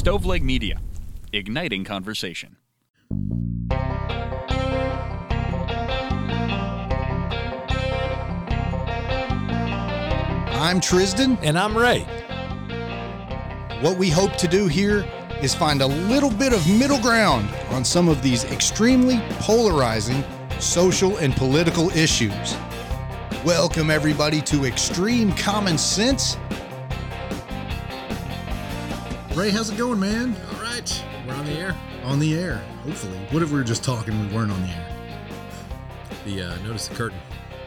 Stoveleg Media, igniting conversation. I'm Tristan. And I'm Ray. What we hope to do here is find a little bit of middle ground on some of these extremely polarizing social and political issues. Welcome, everybody, to Extreme Common Sense. Ray, how's it going, man? All right, we're on the air. On the air, hopefully. What if we were just talking and we weren't on the air? The uh, notice the curtain.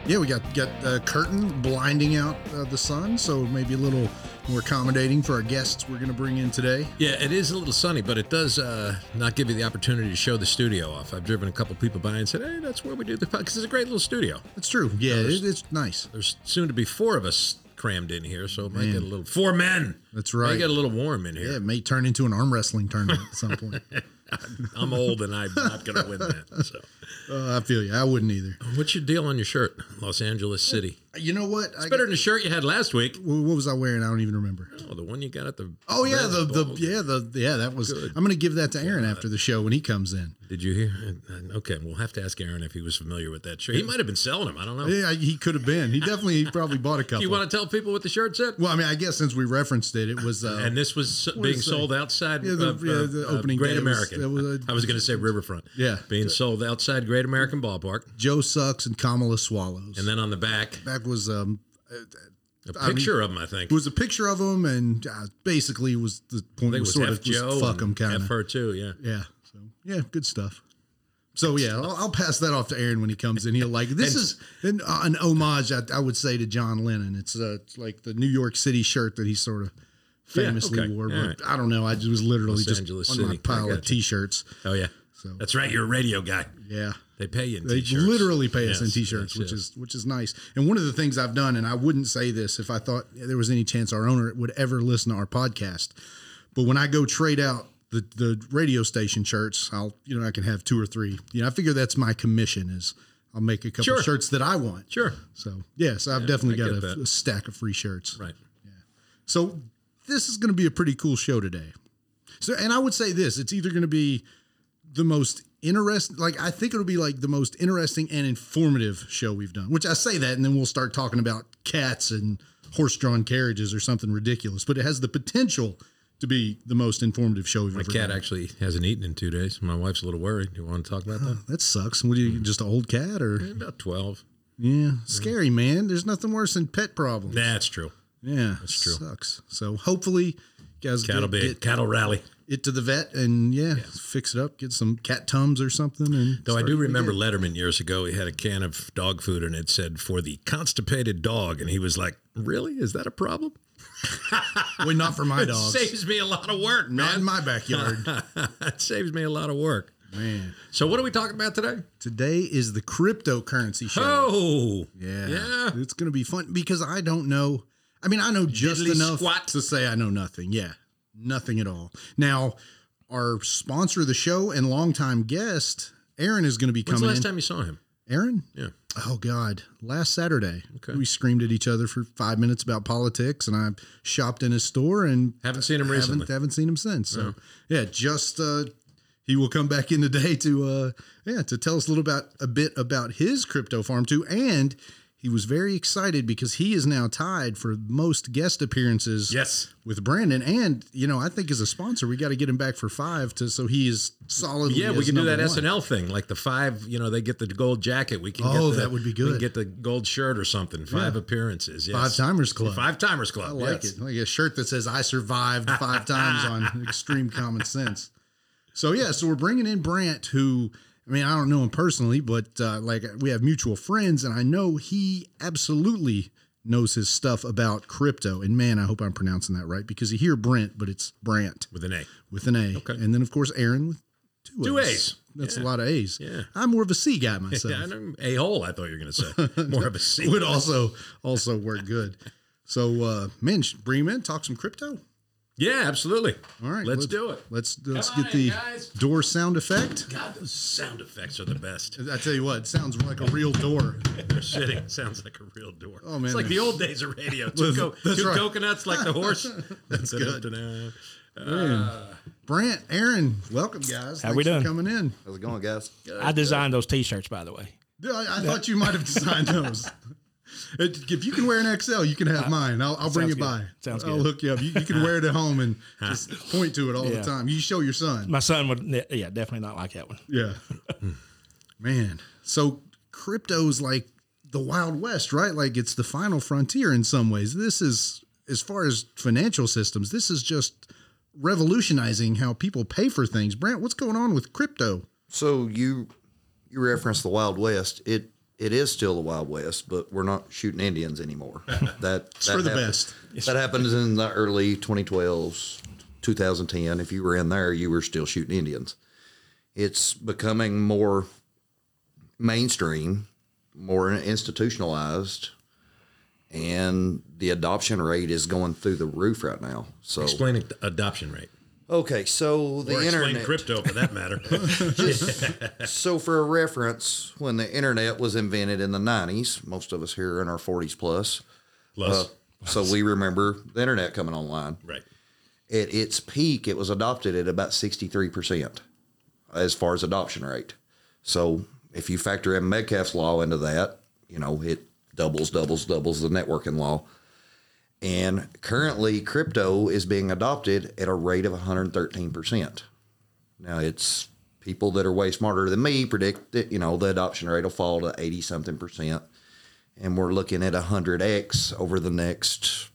Yeah, we got got a curtain blinding out uh, the sun, so maybe a little more accommodating for our guests we're going to bring in today. Yeah, it is a little sunny, but it does uh, not give you the opportunity to show the studio off. I've driven a couple people by and said, "Hey, that's where we do the podcast." It's a great little studio. That's true. Yeah, it, it's nice. There's soon to be four of us crammed in here, so it might get a little four men. That's right. Might get a little warm in Yeah, here. it may turn into an arm wrestling tournament at some point. I'm old and I'm not going to win that. So, Uh, I feel you. I wouldn't either. what's your deal on your shirt, Los Angeles City? You know what? I It's better than the shirt you had last week. What was I wearing? I don't even remember. Oh, the one you got at the. Oh yeah, the the yeah the yeah that was. I'm gonna give that to Aaron after the show when he comes in. Did you hear? Uh, Okay, we'll have to ask Aaron if he was familiar with that shirt. He might have been selling them. I don't know. Yeah, he could have been. He definitely he probably bought a couple. You want to tell people what the shirt said? well, I mean, I guess since we referenced it, it was. Uh, and this was being uh, sold outside yeah, the- of, yeah, the of opening Great was- American. it was, uh, I was going to say Riverfront. Yeah. being sold outside Great American Ballpark, Joe sucks and Kamala swallows. and then on the back, back was um a I mean- picture of him. I think. it was a picture of him and uh, basically was the point I think it was was sort F of just fuck him kind F of her too. Yeah. yeah. So yeah, good stuff. So yeah, I'll, I'll pass that off to Aaron when he comes in. He'll like this is an, uh, an homage I, I would say to John Lennon. It's uh, it's like the New York City shirt that he sort of Yeah, famously okay. wore. But right. I don't know. I just was literally Los just Angeles on my City. I pile of t-shirts. Oh yeah. So That's right. You're a radio guy. yeah. They pay you in They t-shirts. literally pay us in t-shirts, yes, which yes. is which is nice. And one of the things I've done, and I wouldn't say this if I thought there was any chance our owner would ever listen to our podcast, but when I go trade out the the radio station shirts, I'll you know I can have two or three. You know, I figure that's my commission is I'll make a couple Sure. shirts that I want. sure. So yes, I've definitely I got a, a stack of free shirts. Right. Yeah. So this is going to be a pretty cool show today. So, and I would say this: it's either going to be the most interesting, like I think it'll be like the most interesting and informative show we've done. Which I say that, and then we'll start talking about cats and horse-drawn carriages or something ridiculous. But it has the potential to be the most informative show we've My ever cat done. actually hasn't eaten in two days. My wife's a little worried. Do You want to talk about that? Oh, that sucks. What are you, just an old cat, or About twelve. yeah, scary man. There's nothing worse than pet problems. That's true. Yeah, that's true. Sucks. So hopefully, guys Cattle get, be get cattle rally. It to the vet and yeah, fix it up, get some cat tums or something. And Though I do remember. Letterman years ago, he had a can of dog food and it said for the constipated dog, and he was like, "Really? Is that a problem?" well, not for my It dogs, saves me a lot of work, not in my backyard. it saves me a lot of work. Man, So what are we talking about today? today is the cryptocurrency show. Oh, yeah, yeah. it's gonna be fun because I don't know. I mean, I know just Diddly enough squat. to say I know nothing. Yeah, nothing at all. Now, our sponsor of the show and longtime guest, Aaron, is going to be When's the coming last in. time you saw him? Aaron, Yeah. Oh God! Last Saturday, Okay. we screamed at each other for five minutes about politics, and I shopped in his store and Haven't seen him recently. haven't haven't seen him since. So yeah, just uh, he will come back in today to uh, yeah to tell us a little about a bit about his crypto farm too, and he was very excited because he is now tied for most guest appearances Yes. with Brandon, and you know I think as a sponsor we got to get him back for five to so he is solidly Yeah, we can do that one. SNL thing, like the five. You know, they get the gold jacket. We can. Oh, get the, that would be We can good. get the gold shirt or something. Five appearances. Yes. Five Timers Club. Five timers club. I like yes. it. Like a shirt that says "I survived five times" on Extreme Common Sense. So yeah, so we're bringing in Brant, who I mean I don't know him personally, but uh, like we have mutual friends, and I know he absolutely knows his stuff about crypto. And man, I hope I'm pronouncing that right because you hear Brent, but it's Brant With an A. with an A, Okay. and then of course Aaron with two, Two A's. A's. That's Yeah. a lot of A's. Yeah. I'm more of a C guy myself. Yeah, I know. A hole. I thought you were going to say more of a C. would also also work good. So uh man, bring him in, talk some crypto. Yeah, absolutely. All right, let's do it. Let's let's Come get the guys. door sound effect. God, those sound effects are the best. I tell you what, it sounds like a real door. They're sitting. Sounds like a real door. Oh, man. it's like the old days of radio. Two, co- that's two right. coconuts like the horse. That's good. Uh, Brant, Aaron, welcome guys. How Thanks we for doing? coming in. How's it going, guys? I designed those T-shirts, by the way. I, I thought you might have designed those. It- If you can wear an XL, you can have ah, mine. I'll, I'll bring Sounds it by. good. Sounds I'll good. hook you up. You, you can wear it at home and ah. just point to it all Yeah. the time. You show your son. My son would, yeah, definitely not like that one. Yeah. Man. So crypto's like the Wild West, right? Like it's the final frontier in some ways. This is, as far as financial systems, this is just revolutionizing how people pay for things. Brant, what's going on with crypto? So you you referenced the Wild West. It it is still the Wild West, but we're not shooting Indians anymore. That that's for the best. That happens in the early 2012s, 2010. If you were in there, you were still shooting Indians. It's becoming more mainstream, more institutionalized, and the adoption rate is going through the roof right now. So Explain adoption rate. Okay, so the or internet crypto for that matter. So, for a reference, when the internet was invented in the 90s, most of us here are in our 40s plus. Plus, Uh, so, we remember the internet coming online. right. At its peak, it was adopted at about 63% as far as adoption rate. So, if you factor in Metcalfe's law into that, you know, it doubles, doubles, doubles the networking law. And currently, crypto is being adopted at a rate of 113%. Now, it's people that are way smarter than me predict that, you know, the adoption rate will fall to 80 something percent. And we're looking at 100x over the next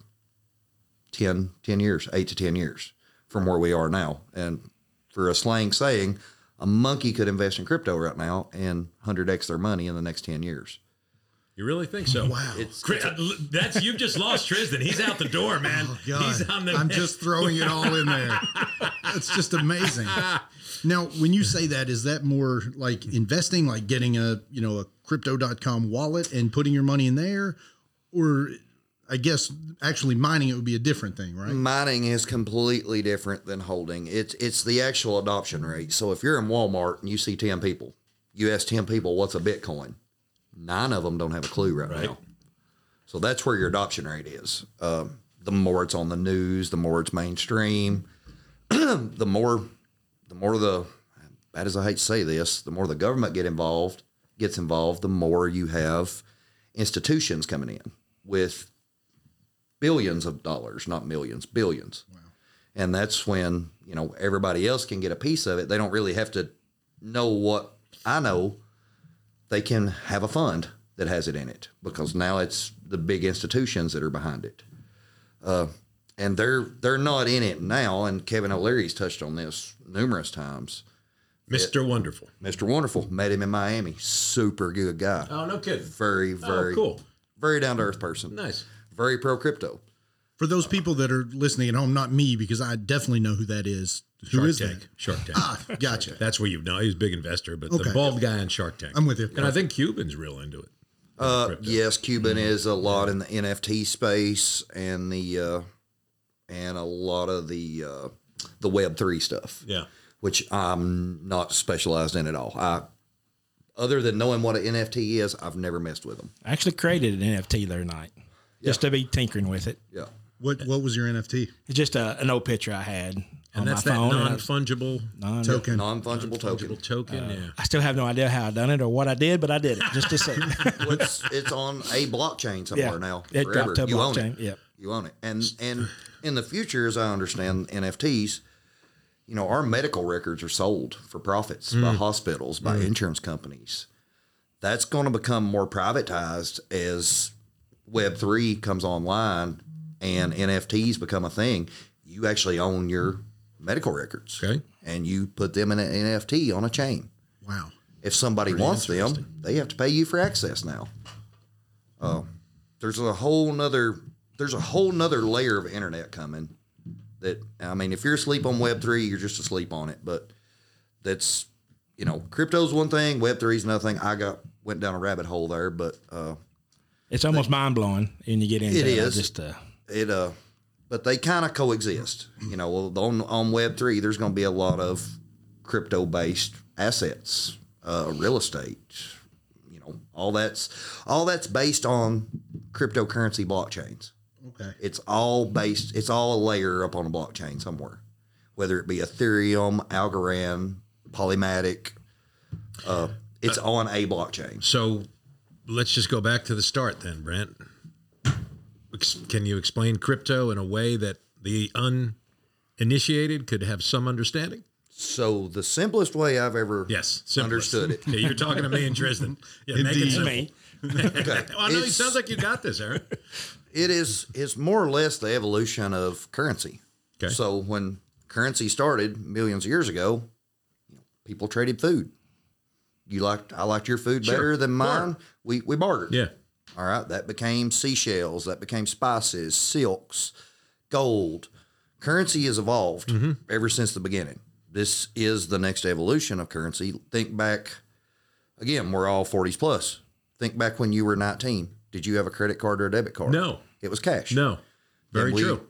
10, 10 years, eight to 10 years from where we are now. And for a slang saying, a monkey could invest in crypto right now and 100x their money in the next 10 years. You really think so? Wow. It's, Chris, uh, that's you've just lost Tristan. He's out the door, man. Oh, God. He's on the. I'm just throwing it all in there. It's just amazing. Now, when you say that, is that more like investing, like getting a, you know, a crypto.com wallet and putting your money in there? Or I guess actually mining it would be a different thing, right? mining is completely different than holding. It's it's the actual adoption rate. So if you're in Walmart and you see 10 people, you ask 10 people what's a Bitcoin. Nine of them don't have a clue right, Right. now. So that's where your adoption rate is. Um, the more it's on the news, the more it's mainstream, the more the more the bad as I hate to say this, the more the government get involved gets involved, the more you have institutions coming in with billions of dollars, not millions, billions. And that's when, you know, everybody else can get a piece of it. They don't really have to know what I know. They can have a fund that has it in it because now it's the big institutions that are behind it. Uh, and they're they're not in it now. And Kevin O'Leary's touched on this numerous times. Mr. Wonderful. Mr. Wonderful met him in Miami. Super good guy. Oh, no kidding. Very, very oh, cool. very down to earth person. Nice. Very pro crypto. For those people that are listening at home, not me, because I definitely know who that is. Who Shark is Tank. that? Shark Tank. Ah, gotcha. That's where you know he's a big investor, but Okay. the bald guy in Shark Tank. I'm with you. And I think Cuban's real into it. Uh, yes, Cuban is a lot in the NFT space and the uh, and a lot of the uh, the Web three stuff, Yeah. which I'm not specialized in at all. I, other than knowing what an NFT is, I've never messed with them. I actually created an NFT the other night just to be tinkering with it. Yeah, What What was your NFT It's just a, an old picture I had on And that's my that phone. and I non-fungible non- token? non fungible token. fungible token. Uh, yeah. I still have no idea how I done it or what I did, but I did it just to see. Well, it's, it's on a blockchain somewhere yeah, now. it forever. dropped to a you own it. Yep. You own it. And and in the future, as I understand NFTs, you know, our medical records are sold for profits by hmm. hospitals, by hmm. insurance companies. That's going to become more privatized as Web three comes online and NFTs become a thing. You actually own your medical records, Okay. and you put them in an NFT on a chain. Wow. If somebody wants them, they have to pay you for access now. Uh, there's a whole nother there's a whole nother layer of internet coming. That I mean, if you're asleep on Web three, you're just asleep on it. But that's you know, crypto's one thing, Web three is another thing. I got went down a rabbit hole there, but uh, It's almost mind blowing, and you get into It it. Just uh, it uh but they kind of coexist. You know, on on Web three, there's going to be a lot of crypto based assets, uh, real estate. You know, all that's all that's based on cryptocurrency blockchains. Okay. It's all based. It's all a layer up on a blockchain somewhere, whether it be Ethereum, Algorand, Polymatic. Uh, it's on a blockchain. So let's just go back to the start then, Brent. Ex- Can you explain crypto in a way that the uninitiated could have some understanding? So the simplest way I've ever Yes, simplest. understood it. Yeah, you're talking to me and Tristan. Yeah, make it Indeed. simple. Me. Okay. Oh, no, it sounds like you got this, Aaron. it is it's more or less the evolution of currency. Okay. So when currency started millions of years ago, people traded food. You liked I liked your food Sure. better than mine. We we bartered. Yeah. All right. That became seashells. That became spices, silks, gold. Currency has evolved Mm-hmm. ever since the beginning. This is the next evolution of currency. Think back again, we're all 40s plus. Think back when you were 19. Did you have a credit card or a debit card? No. It was cash. No. Very Then we- true.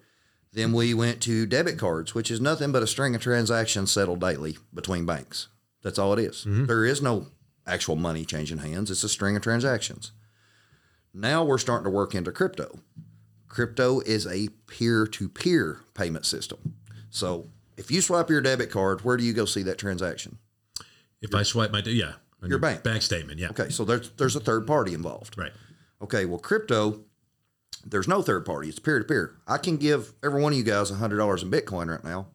Then we went to debit cards, which is nothing but a string of transactions settled daily between banks. That's all it is. There is no actual money changing hands. It's a string of transactions. Now we're starting to work into crypto. Crypto is a peer to peer payment system. So if you swipe your debit card, where do you go see that transaction? If I swipe my, yeah. on Your bank. Bank statement, yeah. Okay, so there's there's a third party involved. Right. Okay, well, crypto, there's no third party. It's peer to peer. I can give every one of you guys hundred dollars in Bitcoin right now.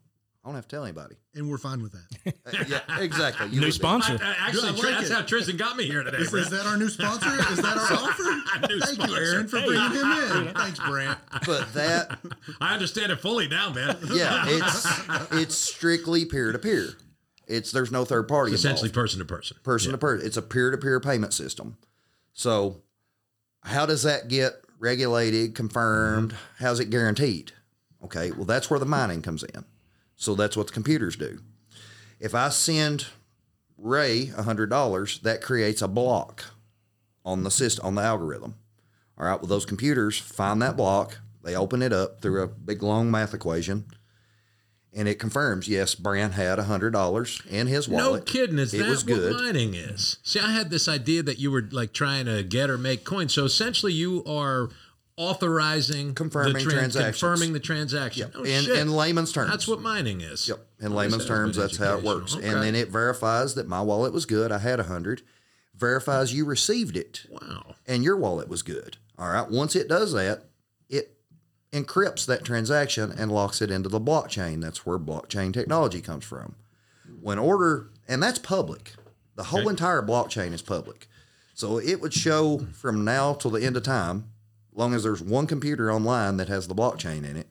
I don't have to tell anybody. And we're fine with that. Uh, yeah, exactly. You New sponsor. I- actually, I like Tr- that's it. how Tristan got me here today. Is, is that our new sponsor? Is that our offer? Thank sponsor. you, Aaron, for bringing him in. Thanks, Brant. But that, I understand it fully now, man. yeah, it's it's strictly peer to peer. It's there's no third party. Essentially, person to person. person to person. It's a peer to peer payment system. So, how does that get regulated, confirmed? How's it guaranteed? Okay, well, that's where the mining comes in. So, that's what the computers do. If I send Ray $100, that creates a block on the system, on the algorithm. All right, well, those computers find that block, they open it up through a big long math equation. And it confirms, yes, Brant had $100 in his wallet. No kidding. Is it that was what good. mining is? See, I had this idea that you were like trying to get or make coins. So essentially, you are authorizing Confirming the tran- transactions. confirming the transaction. Oh, in, in layman's terms. That's what mining is. Yep. In layman's terms, that's how it works. Okay. And then it verifies that my wallet was good. I had a hundred. Verifies you received it Wow. and your wallet was good. All right. Once it does that, it encrypts that transaction and locks it into the blockchain. That's where blockchain technology comes from. When order, and that's public. The whole Okay. entire blockchain is public. So it would show from now till the end of time, long as there's one computer online that has the blockchain in it,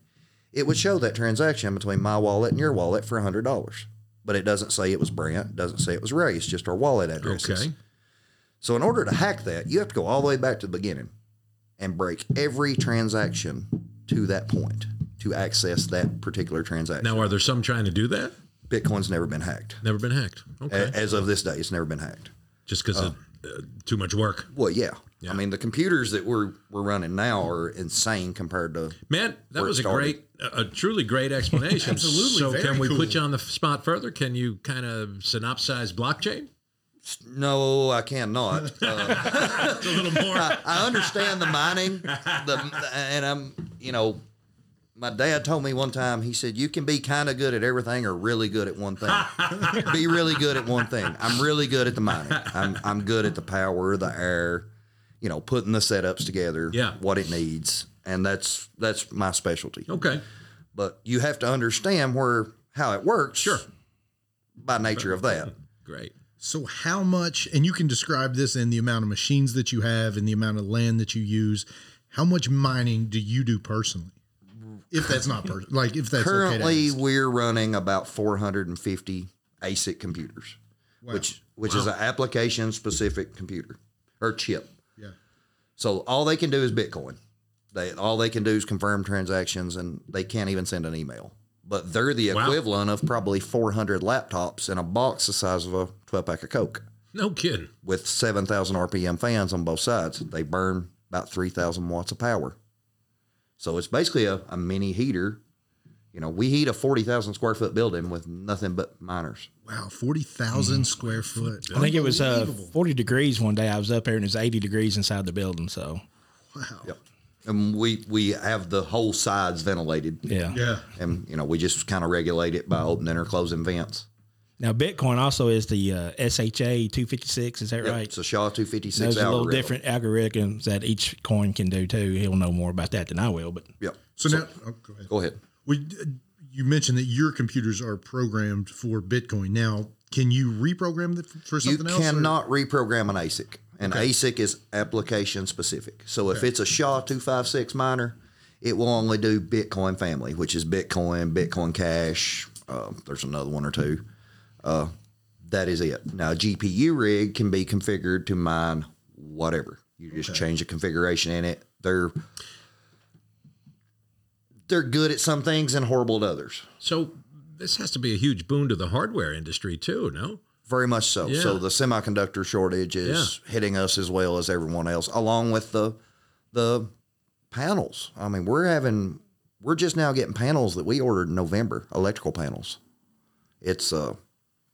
it would show that transaction between my wallet and your wallet for $100. But it doesn't say it was Brant, it doesn't say it was Ray, it's just our wallet addresses. Okay. So in order to hack that, you have to go all the way back to the beginning and break every transaction to that point to access that particular transaction. Now, are there some trying to do that? Bitcoin's never been hacked. Never been hacked. Okay. As of this day, it's never been hacked. Just because of uh, too much work. Well, yeah. I mean, the computers that we're we're running now are insane compared to Man, that Where it was a started. great, a, a truly great explanation. Absolutely, So, very can we cool. put you on the spot further? Can you kind of synopsize blockchain? no, I cannot. Uh, A little more. I understand the mining, the and I'm you know, my dad told me one time. He said you can be kind of good at everything or really good at one thing. be really good at one thing. I'm really good at the mining. I'm I'm good at the power, the air, you know, putting the setups together. Yeah. what it needs, and that's that's my specialty. okay. But you have to understand where how it works. Sure. By nature of that. Great. So, how much, and you can describe this in the amount of machines that you have and the amount of land that you use, how much mining do you do personally? If that's not per- like if that's Currently, okay we're running about 450 ASIC computers, which which is an application specific computer or chip. So all they can do is Bitcoin. They all they can do is confirm transactions, and they can't even send an email. But they're the Wow. equivalent of probably 400 laptops in a box the size of a 12 pack of Coke No kidding. with 7,000 RPM fans on both sides. They burn about 3,000 watts of power. So it's basically a, a mini heater. You know, we heat a 40,000 square foot building with nothing but miners. Wow, forty thousand square foot. I think it was uh, 40 degrees one day. I was up there and it was 80 degrees inside the building. So, wow. Yep. And we, we have the whole sides ventilated. yeah. Yeah. And, you know, we just kind of regulate it by opening or closing vents. Now, Bitcoin also is the uh, SHA 256. Is that Yep. right? It's a SHA 256 There's a little different algorithms that each coin can do too. He'll know more about that than I will, but Yep. So, now, oh, go ahead. Go ahead. We, you mentioned that your computers are programmed for Bitcoin. Now, can you reprogram it for You something else? or- cannot reprogram an ASIC. An ASIC is application specific. So if it's a SHA 256 miner, it will only do Bitcoin family, which is Bitcoin, Bitcoin Cash. Uh, there's another one or two. Uh, that is it. Now, a GPU rig can be configured to mine whatever. You just change the configuration in it. They're they're good at some things and horrible at others. So this has to be a huge boon to the hardware industry too, no? Very much so. So the semiconductor shortage is hitting us as well as everyone else, along with the the panels. I mean, we're having we're just now getting panels that we ordered in November, electrical panels. It's uh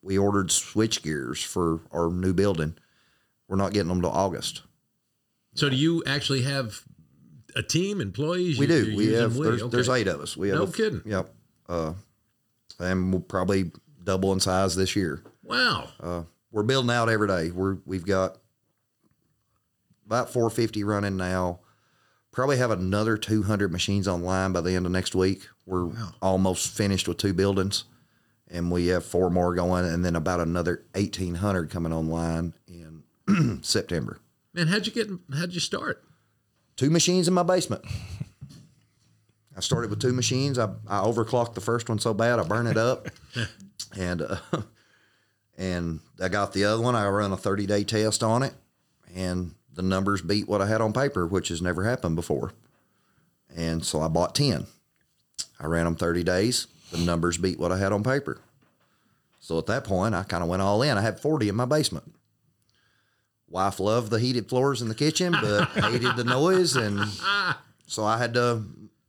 we ordered switch gears for our new building. We're not getting them till August. So do you actually have a team, employees? We You- do. We have we? there's, Okay. there's eight of us. We have No a kidding. Yep. Uh, and we'll probably double in size this year. Wow. Uh, we're building out every day. We're we've got about 450 running now. Probably have another 200 machines online by the end of next week. We're almost finished with two buildings, and we have four more going, and then about another 1,800 coming online in September. Man, how'd you get how'd you start? Two machines in my basement. I started with two machines. I, I overclocked the first one so bad I burned it up, and uh, and I got the other one. I run a thirty day test on it, and the numbers beat what I had on paper, which has never happened before. And so I bought ten. I ran them thirty days. The numbers beat what I had on paper. So at that point, I kind of went all in. I had forty in my basement. Wife loved the heated floors in the kitchen, but hated the noise, and so I had to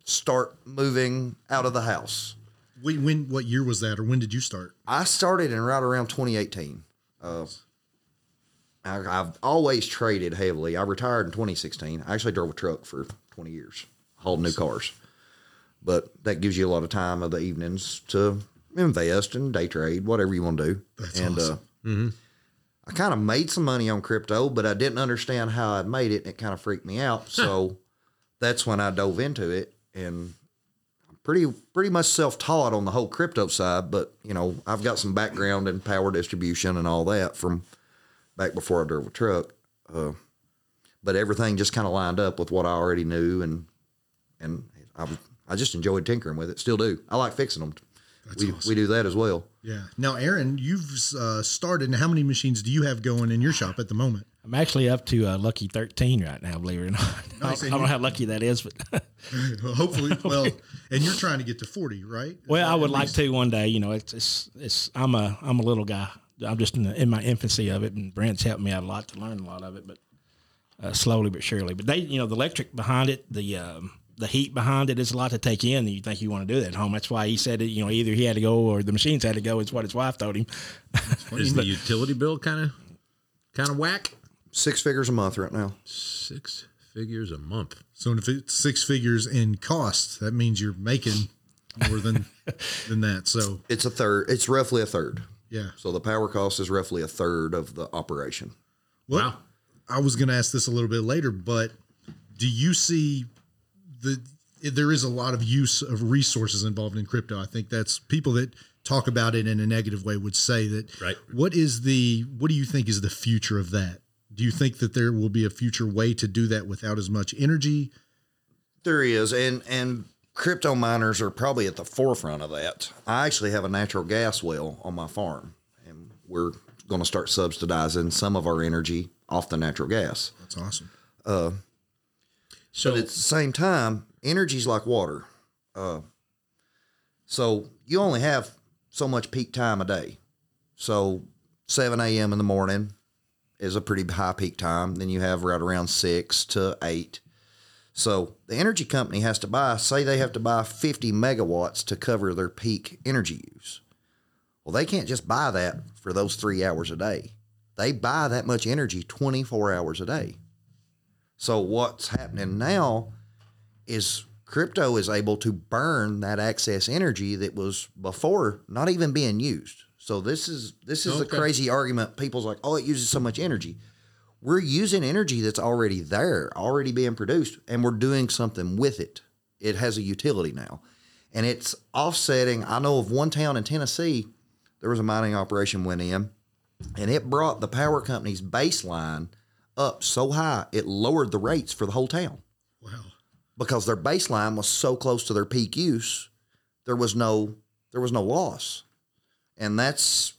start moving out of the house. When, when, what year was that, or when did you start? I started in right around 2018. Uh, I, I've always traded heavily. I retired in 2016. I actually drove a truck for 20 years, hauled new cars. But that gives you a lot of time of the evenings to invest and day trade, whatever you want to do. That's and awesome. uh, I kind of made some money on crypto, but I didn't understand how I'd made it. And it kind of freaked me out. So that's when I dove into it and I'm pretty pretty much self taught on the whole crypto side, but you know I've got some background in power distribution and all that from back before I drove a truck. Uh, but everything just kind of lined up with what I already knew, and and I I just enjoyed tinkering with it. Still do. I like fixing them. We we do that as well. Yeah. Now, Aaron, you've uh, started. Now, how many machines do you have going in your shop at the moment? I'm actually up to uh, lucky 13 right now, believe it or not. I, Nice, don't, I don't know how lucky that is, but hopefully, well, and you're trying to get to 40, right? well, I would like least- to one day. You know, it's, it's, it's I'm a I'm a little guy. I'm just in, the, in my infancy of it, and Brent's helped me out a lot to learn a lot of it, but uh, slowly but surely. But they, you know, the electric behind it, the um, the heat behind it is a lot to take in. And you think you want to do that at home? That's why he said it. You know, either he had to go or the machines had to go. Is what his wife told him. Is the utility bill kind of kind of whack? Six figures a month right now. Six figures a month. So if it's six figures in cost, that means you're making more than than that. So It's a third. It's roughly a third. yeah. So the power cost is roughly a third of the operation. Well, Wow. I was going to ask this a little bit later, but do you see the there is a lot of use of resources involved in crypto. I think that's people that talk about it in a negative way would say that. Right. What is the what do you think is the future of that? Do you think that there will be a future way to do that without as much energy? There is, and and crypto miners are probably at the forefront of that. I actually have a natural gas well on my farm, and we're going to start subsidizing some of our energy off the natural gas. That's awesome. Uh, So But at the same time, energy's like water. Uh, so you only have so much peak time a day. So 7 a.m. in the morning is a pretty high peak time. Then you have right around 6 to 8. So the energy company has to buy, say they have to buy 50 megawatts to cover their peak energy use. Well, they can't just buy that for those three hours a day. They buy that much energy 24 hours a day. So what's happening now is crypto is able to burn that excess energy that was before not even being used. So this is this is Okay. a crazy argument. People's like, oh, it uses so much energy. We're using energy that's already there, already being produced, and we're doing something with it. It has a utility now. And it's offsetting. I know of one town in Tennessee, there was a mining operation went in, and it brought the power company's baseline up so high it lowered the rates for the whole town Wow. because their baseline was so close to their peak use, there was no there was no loss, and that's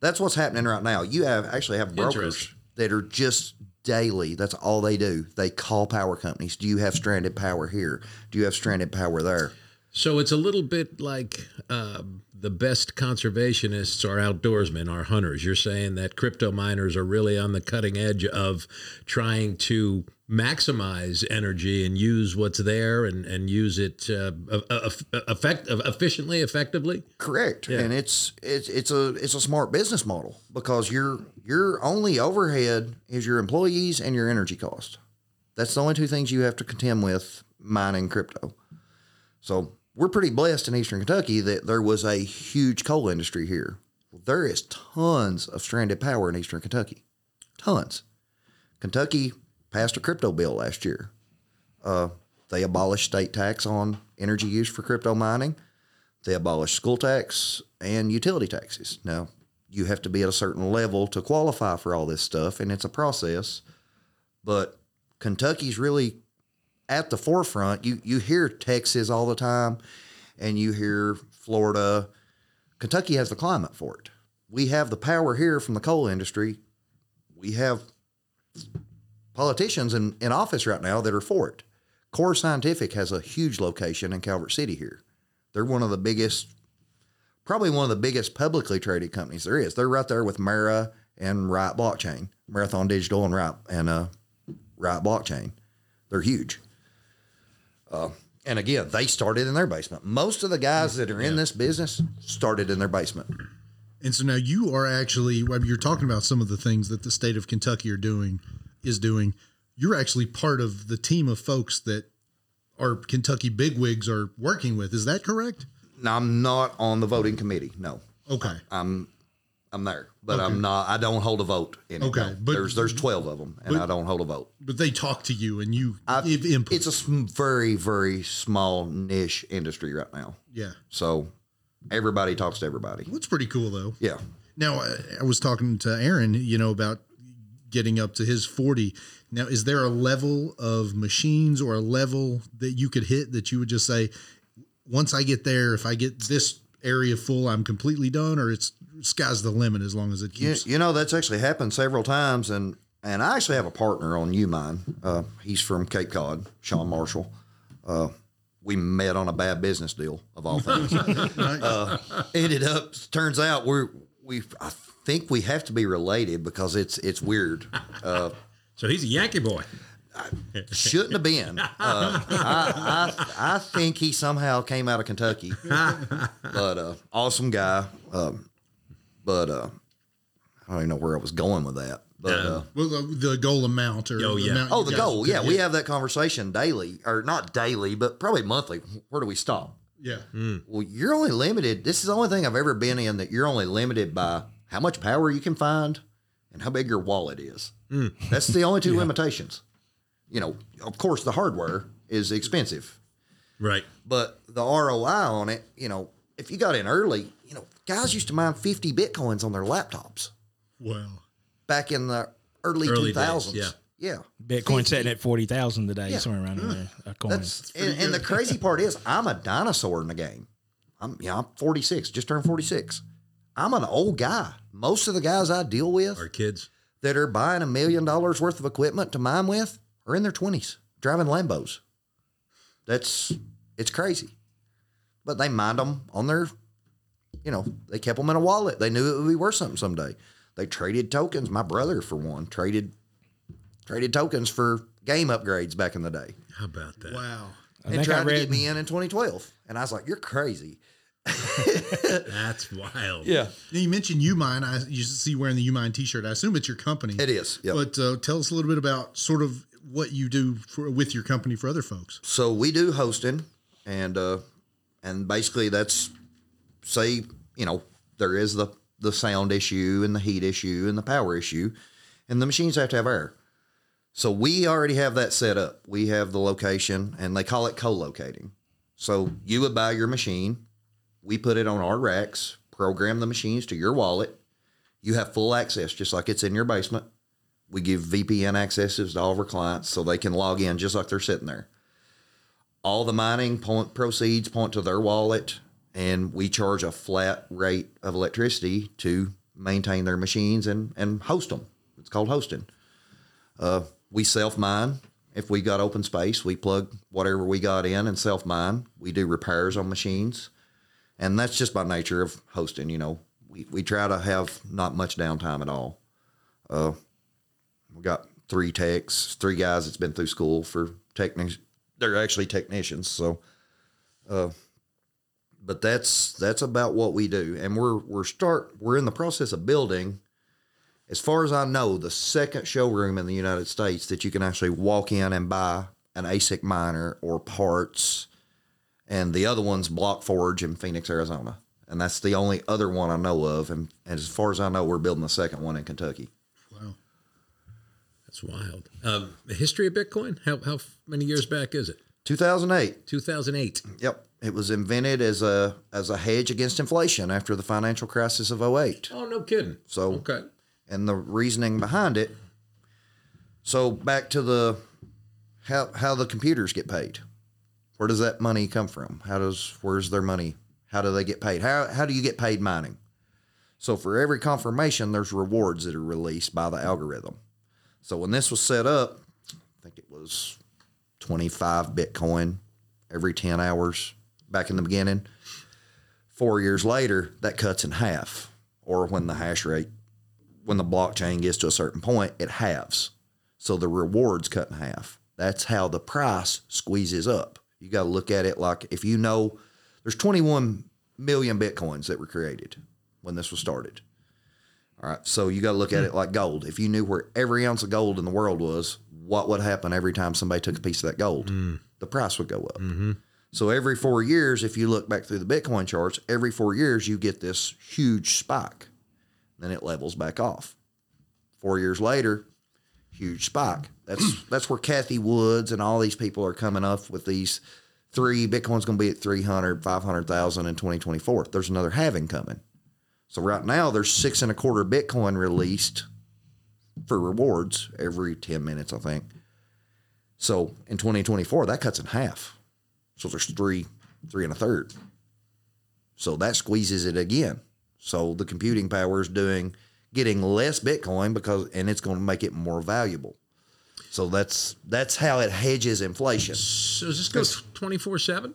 that's what's happening right now. You have actually have brokers that are just daily. That's all they do. They call power companies. Do you have stranded power here? Do you have stranded power there? So it's a little bit like um, the best conservationists are outdoorsmen, are hunters. You're saying that crypto miners are really on the cutting edge of trying to maximize energy and use what's there and, and use it uh, eff- effect, efficiently, effectively. Correct. And it's it's it's a it's a smart business model because your your only overhead is your employees and your energy cost. That's the only two things you have to contend with mining crypto. So we're pretty blessed in Eastern Kentucky that there was a huge coal industry here. There is tons of stranded power in Eastern Kentucky. Tons. Kentucky passed a crypto bill last year. Uh, they abolished state tax on energy use for crypto mining. They abolished school tax and utility taxes. Now, you have to be at a certain level to qualify for all this stuff, and it's a process. But Kentucky's really at the forefront. You you hear Texas all the time, and you hear Florida. Kentucky has the climate for it. We have the power here from the coal industry. We have politicians in, in office right now that are for it. Core Scientific has a huge location in Calvert City here. They're one of the biggest, probably one of the biggest publicly traded companies there is. They're right there with Mara and Riot Blockchain, Marathon Digital and Riot and uh, Riot Blockchain. They're huge. Uh, and again, they started in their basement. Most of the guys that are in this business started in their basement. And so now you are actually, well, you're talking about some of the things that the state of Kentucky are doing, is doing. You're actually part of the team of folks that our Kentucky bigwigs are working with. Is that correct? No, I'm not on the voting committee. No, Okay. I'm I'm there, but I'm not. I don't hold a vote. In it, Okay, no. but- there's there's twelve of them, and I don't hold a vote. But they talk to you and you I, give input. it's a very very small niche industry right now, yeah. so everybody talks to everybody. That's pretty cool, though. Yeah, Now, I- I was talking to Aaron, you know, about getting up to his 40. Now, is there a level of machines or a level that you could hit that you would just say, once I get there, if I get this area full, I'm completely done, or it's sky's the limit as long as it you, keeps. you know that's actually happened several times, and and I actually have a partner on UMine. Uh, he's from Cape Cod, Sean Marshall. Uh, we met on a bad business deal of all things. uh, ended up turns out we're we I think we have to be related because it's it's weird. Uh, So he's a Yankee boy. Shouldn't have been. Uh, I, I I think he somehow came out of Kentucky, but uh, awesome guy. Um, but uh, I don't even know where I was going with that. But uh, Well, the, the goal amount or Oh, the yeah. amount oh, the goal. could Yeah, we have that conversation daily, or not daily, but probably monthly. Where do we stop? Yeah. Well, you're only limited. This is the only thing I've ever been in that you're only limited by how much power you can find and how big your wallet is. That's the only two limitations. You know, of course, the hardware is expensive, Right. but the ROI on it, you know, if you got in early, you know, guys used to mine 50 bitcoins on their laptops Wow. back in the early, Early 2000s. days, yeah. Bitcoin sitting at forty thousand today, Yeah. somewhere around there. Mm. A coin. That's and, and the crazy part is I'm a dinosaur in the game. I'm yeah, I'm 46, just turned 46. I'm an old guy. Most of the guys I deal with are kids. that are buying a million dollars worth of equipment to mine with are in their 20s, driving Lambos. That's it's crazy. But they mined them on their, you know, they kept them in a wallet. They knew it would be worth something someday. They traded tokens. My brother, for one, traded traded tokens for game upgrades back in the day How about that? Wow. I and think I tried to get me in in 2012. And I was like, you're crazy. That's wild. Yeah. Now, you mentioned Umine. I you see you wearing the Umine T-shirt. I assume it's your company. It is. Yep. But uh, tell us a little bit about sort of what you do for, with your company for other folks. so we do hosting and uh and basically that's say you know there is the the sound issue and the heat issue and the power issue and the machines have to have air. So we already have that set up. We have the location and they call it co-locating. So you would buy your machine. We put it on our racks program the machines to your wallet. You have full access just like it's in your basement we give vpn accesses to all of our clients so they can log in just like they're sitting there. All the mining point proceeds point to their wallet and we charge a flat rate of electricity to maintain their machines and, and host them. It's called hosting. Uh, we self mine if we got open space we plug whatever we got in and self mine we do repairs on machines. And that's just by nature of hosting you know. We, we try to have not much downtime at all. Uh, we got three techs three guys that's been through school for technics they're actually technicians so uh but that's that's about what we do and we're we're start we're in the process of building as far as i know the second showroom in the united states that you can actually walk in and buy an asic miner or parts and the other one's block forge in phoenix arizona and that's the only other one i know of and, and as far as i know we're building the second one in kentucky. That's wild. Um, the history of Bitcoin. How how many years back is it? 2008 Two thousand eight. Yep. It was invented as a as a hedge against inflation after the financial crisis of 08. Oh no kidding. So Okay. and the reasoning behind it. So back to the how how the computers get paid. Where does that money come from? How does where's their money? How do they get paid? How how do you get paid mining? So for every confirmation, there's rewards that are released by the algorithm. So when this was set up, I think it was 25 Bitcoin every 10 hours back in the beginning. Four years later, that cuts in half. Or when the hash rate, when the blockchain gets to a certain point, it halves. So the rewards cut in half. That's how the price squeezes up. You got to look at it like if you know there's 21 million Bitcoins that were created when this was started. All right. So you got to look at it like gold. If you knew where every ounce of gold in the world was, what would happen every time somebody took a piece of that gold? Mm. The price would go up. Mm-hmm. So every four years, if you look back through the Bitcoin charts, every four years you get this huge spike. Then it levels back off. Four years later, huge spike. That's that's where Cathie Woods and all these people are coming up with these three Bitcoin's going to be at 300, 500,000 in 2024. There's another halving coming. So right now there's six and a quarter Bitcoin released for rewards every 10 minutes, I think. So in 2024, that cuts in half. So there's three, three and a third. So that squeezes it again. So the computing power is doing getting less Bitcoin because and it's going to make it more valuable. So that's that's how it hedges inflation. So does this go twenty four seven?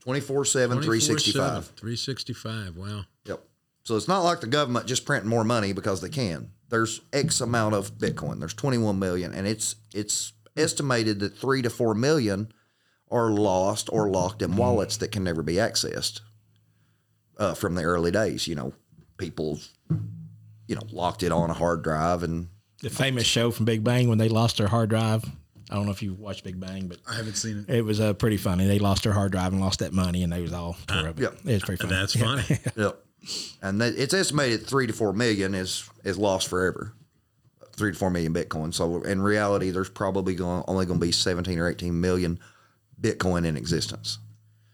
24 7, 365. Three sixty five. Wow. Yep. So it's not like the government just printing more money because they can. There's X amount of Bitcoin. There's 21 million, and it's it's estimated that three to four million are lost or locked in wallets that can never be accessed. Uh, from the early days, you know, people, you know, locked it on a hard drive, and the famous show from Big Bang when they lost their hard drive. I don't know if you watched Big Bang, but I haven't seen it. it was uh, pretty funny. They lost their hard drive and lost that money, and they was all tore up. yeah. it was pretty funny. That's funny. Yep. And that, it's estimated three to four million is is lost forever. Three to four million Bitcoin. So in reality, there's probably going only going to be 17 or 18 million Bitcoin in existence.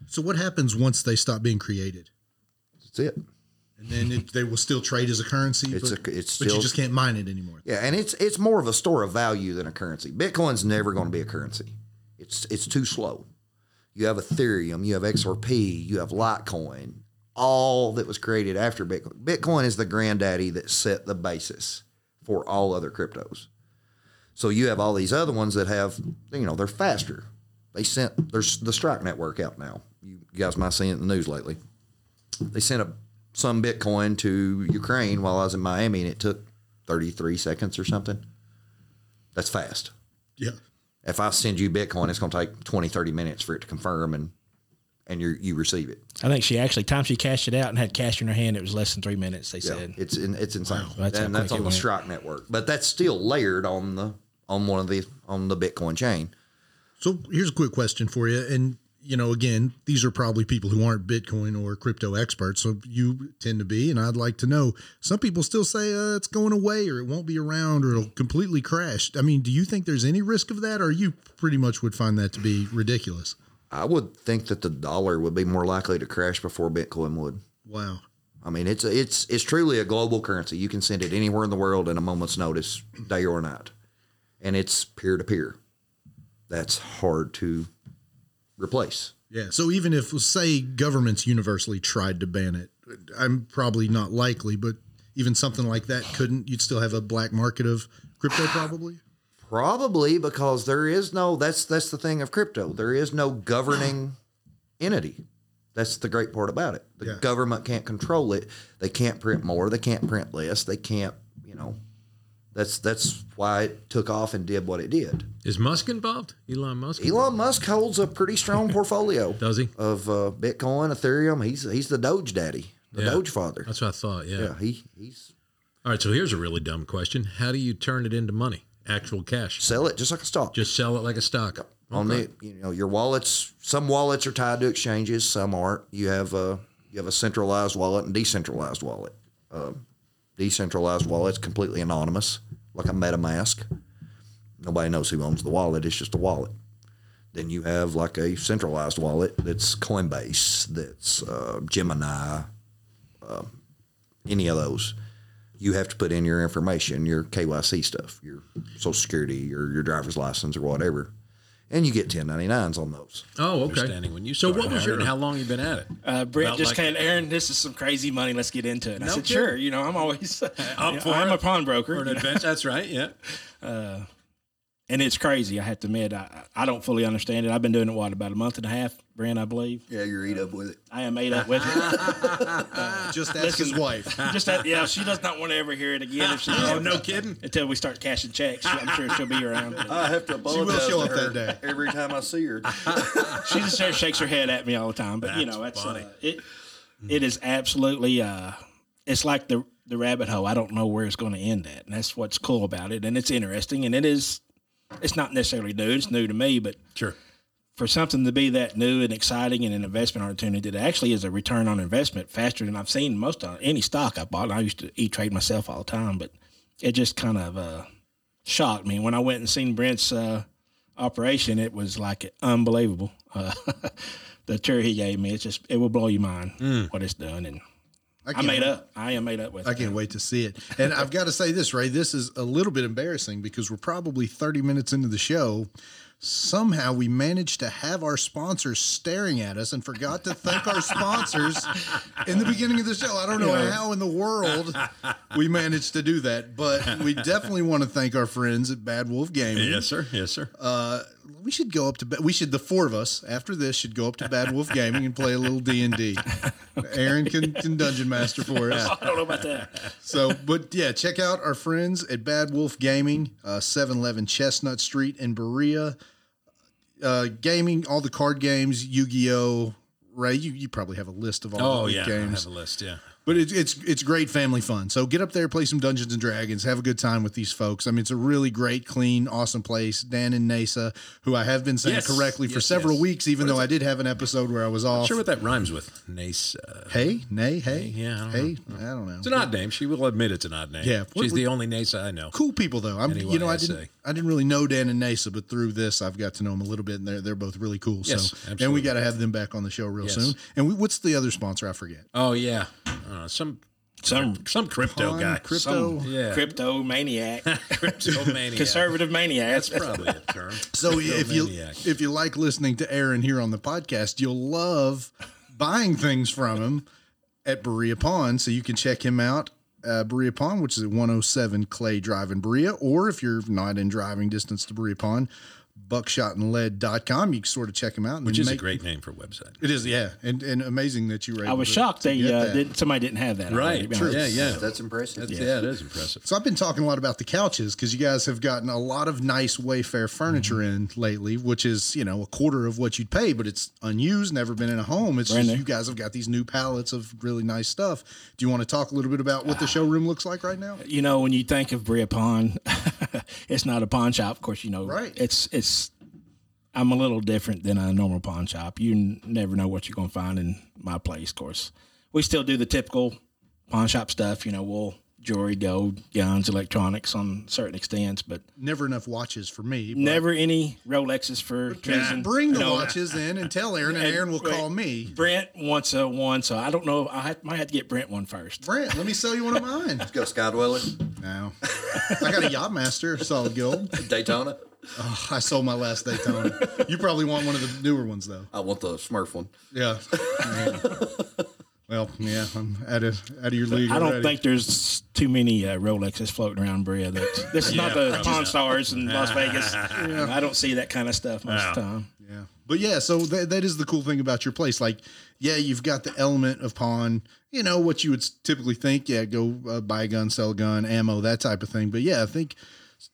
So what happens once they stop being created? That's it. And then it, they will still trade as a currency. It's but, a- it's but you just can't mine it anymore. Yeah, and it's it's more of a store of value than a currency. Bitcoin's never going to be a currency. It's it's too slow. You have Ethereum, you have XRP, you have Litecoin, all that was created after Bitcoin. Bitcoin is the granddaddy that set the basis for all other cryptos. So you have all these other ones that have, you know, they're faster. They sent there's the Strike network out now. You guys might see it in the news lately. They sent a some Bitcoin to Ukraine while I was in Miami, and it took 33 seconds or something. That's fast. Yeah. If I send you Bitcoin, it's going to take 20, 30 minutes for it to confirm and and you you receive it. I think she actually time she cashed it out and had cash in her hand. It was less than three minutes. They Yeah, said. it's in, it's insane. That's and that's on the went. Strike network, but that's still layered on the on one of the on the Bitcoin chain. So here's a quick question for you. And, you know, again, these are probably people who aren't Bitcoin or crypto experts. So you tend to be. And I'd like to know some people still say uh, it's going away or it won't be around or it'll completely crash. I mean, do you think there's any risk of that or you pretty much would find that to be ridiculous? I would think that the dollar would be more likely to crash before Bitcoin would. Wow. I mean, it's it's it's truly a global currency. You can send it anywhere in the world in a moment's notice, day or night, and it's peer to peer. That's hard to replace. Yeah. So even if, say, governments universally tried to ban it, I'm probably not likely, but even something like that couldn't, you'd still have a black market of crypto probably? Probably because there is no that's that's the thing of crypto. There is no governing entity. That's the great part about it. The Yeah. government can't control it. They can't print more. They can't print less. They can't, you know. That's that's why it took off and did what it did. Is Musk involved? Elon Musk? Elon Musk holds a pretty strong portfolio. Does he? Of uh, Bitcoin, Ethereum. He's he's the Doge daddy, the Yeah. Doge father. That's what I thought. Yeah. yeah, he he's All right. So here's a really dumb question: How do you turn it into money, actual cash? sell it just like a stock. Just sell it like a stock. on the you know your wallets some wallets are tied to exchanges some aren't. You have a you have a centralized wallet and decentralized wallet. Um, decentralized wallet's completely anonymous like a metamask. Nobody knows who owns the wallet it's just a wallet. Then you have like a centralized wallet that's coinbase that's uh, gemini uh, any of those you have to put in your information, your KYC stuff, your social security, your your driver's license or whatever. And you get 1099s on those. Oh, okay. Understanding when you so what was your? How long you been at it? Uh, Brett About just like- came, Aaron, this is some crazy money. Let's get into it. And I No said, kidding. sure. You know, I'm always up for I'm a pawnbroker. For an you adventure. That's right. Yeah. and it's crazy. I have to admit, I, I don't fully understand it. I've been doing it, what, about a month and a half, Brant, I believe. Yeah, you're eat up with it. I am made up with it. Just ask his wife. just that, yeah, she does not want to ever hear it again. If she Oh, no kidding. Until we start cashing checks. I'm sure she'll be around. I have to She will show up that day. every time I see her. she just sort shakes her head at me all the time. But you That's know, that's funny. uh, it. It is absolutely. Uh, it's like the the rabbit hole. I don't know where it's going to end at, and that's what's cool about it. And it's interesting, and it is. It's not necessarily new. It's new to me, but Sure. For something to be that new and exciting and an investment opportunity that actually is a return on investment faster than I've seen most of any stock I bought. And I used to e trade myself all the time, but it just kind of uh, shocked me when I went and seen Brant's uh, operation. It was like unbelievable. Uh, the tour he gave me, it's just it will blow your mind what it's done, and I, can't made wait- up. I am made up with. I it. can't wait to see it. And I've got to say this, Ray. This is a little bit embarrassing because we're probably 30 minutes into the show. Somehow we managed to have our sponsors staring at us and forgot to thank our sponsors in the beginning of the show. I don't know how in the world we managed to do that, but we definitely want to thank our friends at Bad Wolf Gaming. Yes, sir. Yes, sir. Uh, we should go up to we should the four of us after this should go up to Bad Wolf Gaming and play a little D and D. Aaron can, can dungeon master for us. I don't know about that. So, but yeah, check out our friends at Bad Wolf Gaming, uh, 711 Chestnut Street in Berea. Uh, gaming, all the card games, Yu Gi Oh. Ray, you, you probably have a list of all oh the yeah. I games, have a list. Yeah. But it's it's it's great family fun. So get up there, play some Dungeons and Dragons, have a good time with these folks. I mean, it's a really great, clean, awesome place. Dan and Nasa, who I have been saying Yes, correctly for yes, several yes. weeks, even though I did have an episode where I was off. Sure what that rhymes with. Uh, hey, nay, hey, yeah, I hey, I don't know. it's an odd name. She will admit it's an odd name. Yeah. What- She's the only Nasa I know. cool people though. I'm Anyway, you know I I didn't say. I didn't really know Dan and Nasa, but through this I've got to know them a little bit, and they're they're both really cool. Yes, so and we got to have them back on the show real Yes. soon. And we, what's the other sponsor? I forget. Oh yeah. Uh, some Some some crypto Pawn guy. Crypto. Some, yeah. crypto maniac, Cryptomaniac. conservative maniac. That's probably a term. So if you if you like listening to Aaron here on the podcast, you'll love buying things from him at Berea Pawn. So you can check him out. Uh, Berea Pawn, which is at 107 Clay Drive in Berea, or if you're not in driving distance to Berea Pawn, buckshotandlead.com. You can sort of check them out. And Which then is a great name for a website. It is, yeah, and and amazing that you were. I was to- shocked to they get uh, that. didn't. Somebody didn't have that. already, to Right. honest. Yeah, yeah. That's impressive. That's, yeah, it is impressive. So I've been talking a lot about the couches because you guys have gotten a lot of nice Wayfair furniture Mm-hmm. in lately, which is you know a quarter of what you'd pay, but it's unused, never been in a home. It's Brand just new. you guys have got these new pallets of really nice stuff. Do you want to talk a little bit about what the showroom looks like right now? you know, when you think of Berea Pawn, it's not a pawn shop. Of course, you know, Right. It's it's. I'm a little different than a normal pawn shop. You n- never know what you're going to find in my place. Of course, we still do the typical pawn shop stuff. You know, we'll jewelry, gold, guns, electronics on certain extents, but Never enough watches for me. but- never any Rolexes for Trenton. Bring the You know, watches in and tell Aaron, and Aaron will call me. Brant wants a one, so I don't know. I have, might have to get Brant one first. Brant, let me sell you one of mine. Let's Go Skydweller, No, I got a Yachtmaster, solid gold. Daytona. Oh, I sold my last Daytona. You probably want one of the newer ones though. I want the Smurf one. Yeah. Well, yeah, I'm out of out of your league. I don't already. think there's too many uh, Rolexes floating around Berea. This is not the Pawn Stars in Las Vegas. I don't see that kind of stuff most of the time. Yeah. But yeah, so that, that is the cool thing about your place. Like, yeah, you've got the element of pawn, you know, what you would typically think. Yeah, go uh, buy a gun, sell a gun, ammo, that type of thing. But yeah, I think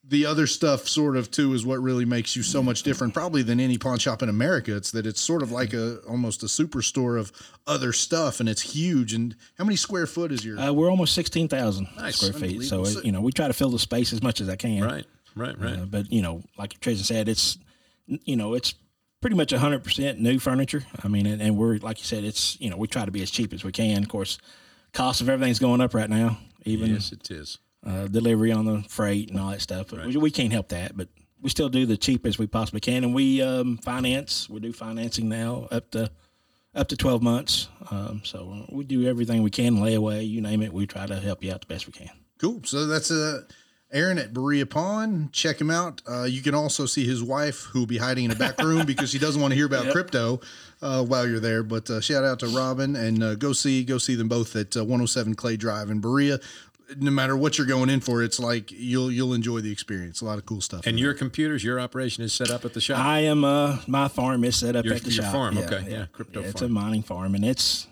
the other stuff sort of too is what really makes you so much different probably than any pawn shop in America. It's that it's sort of like a almost a superstore of other stuff and it's huge. And how many square foot is your Uh, we're almost sixteen thousand square feet, so it, you know we try to fill the space as much as I can. Right, right, right. Uh, but you know, like Trizdon said, it's you know it's pretty much hundred percent new furniture. I mean, and, and we're like you said, it's you know we try to be as cheap as we can. Of course, cost of everything's going up right now. Even yes, it is. Uh, delivery on the freight and all that stuff. But we, we can't help that. But we still do the cheapest we possibly can, and we um, finance. We do financing now up to up to twelve months. Um, so we do everything we can, layaway, you name it. We try to help you out the best we can. Cool. So that's uh, Aaron at Berea Pawn. Check him out. Uh, you can also see his wife, who will be hiding in a back room because she doesn't want to hear about crypto uh, while you're there. But uh, shout out to Robin and uh, go see go see them both at uh, 107 Clay Drive in Berea. No matter what you're going in for, it's like you'll you'll enjoy the experience. A lot of cool stuff. And your computers, your operation is set up at the shop. I am uh my farm is set up Your- at the your shop. farm, okay, yeah, crypto It's farm. a mining farm, and it's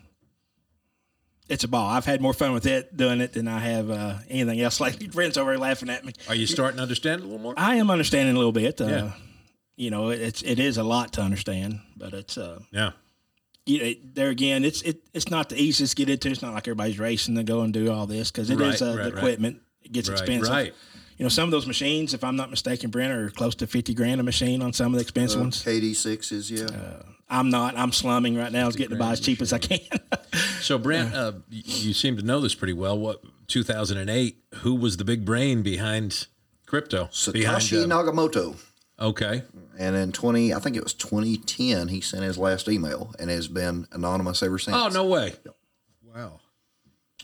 it's a ball. I've had more fun with it doing it than I have uh, anything else. Like friends over here laughing at me. Are you starting to understand a little more? I am understanding a little bit. Uh, Yeah. You know, it's it is a lot to understand, but it's uh, Yeah. You know, there again, it's it it's not the easiest to get into. It's not like everybody's racing to go and do all this because it is Right, uh, right, the right. equipment. It gets Right, expensive. right. You know, some of those machines, if I'm not mistaken, Brant, are close to fifty grand a machine on some of the expensive ones. KD sixes, yeah. I'm not. I'm slumming right now. I was getting to buy as cheap as I can. So, Brant, uh, you seem to know this pretty well. What 2008? Who was the big brain behind crypto? Satoshi behind, uh, Nakamoto. Okay. And in 20, I think it was 2010, he sent his last email and has been anonymous ever since. Oh no way. wow.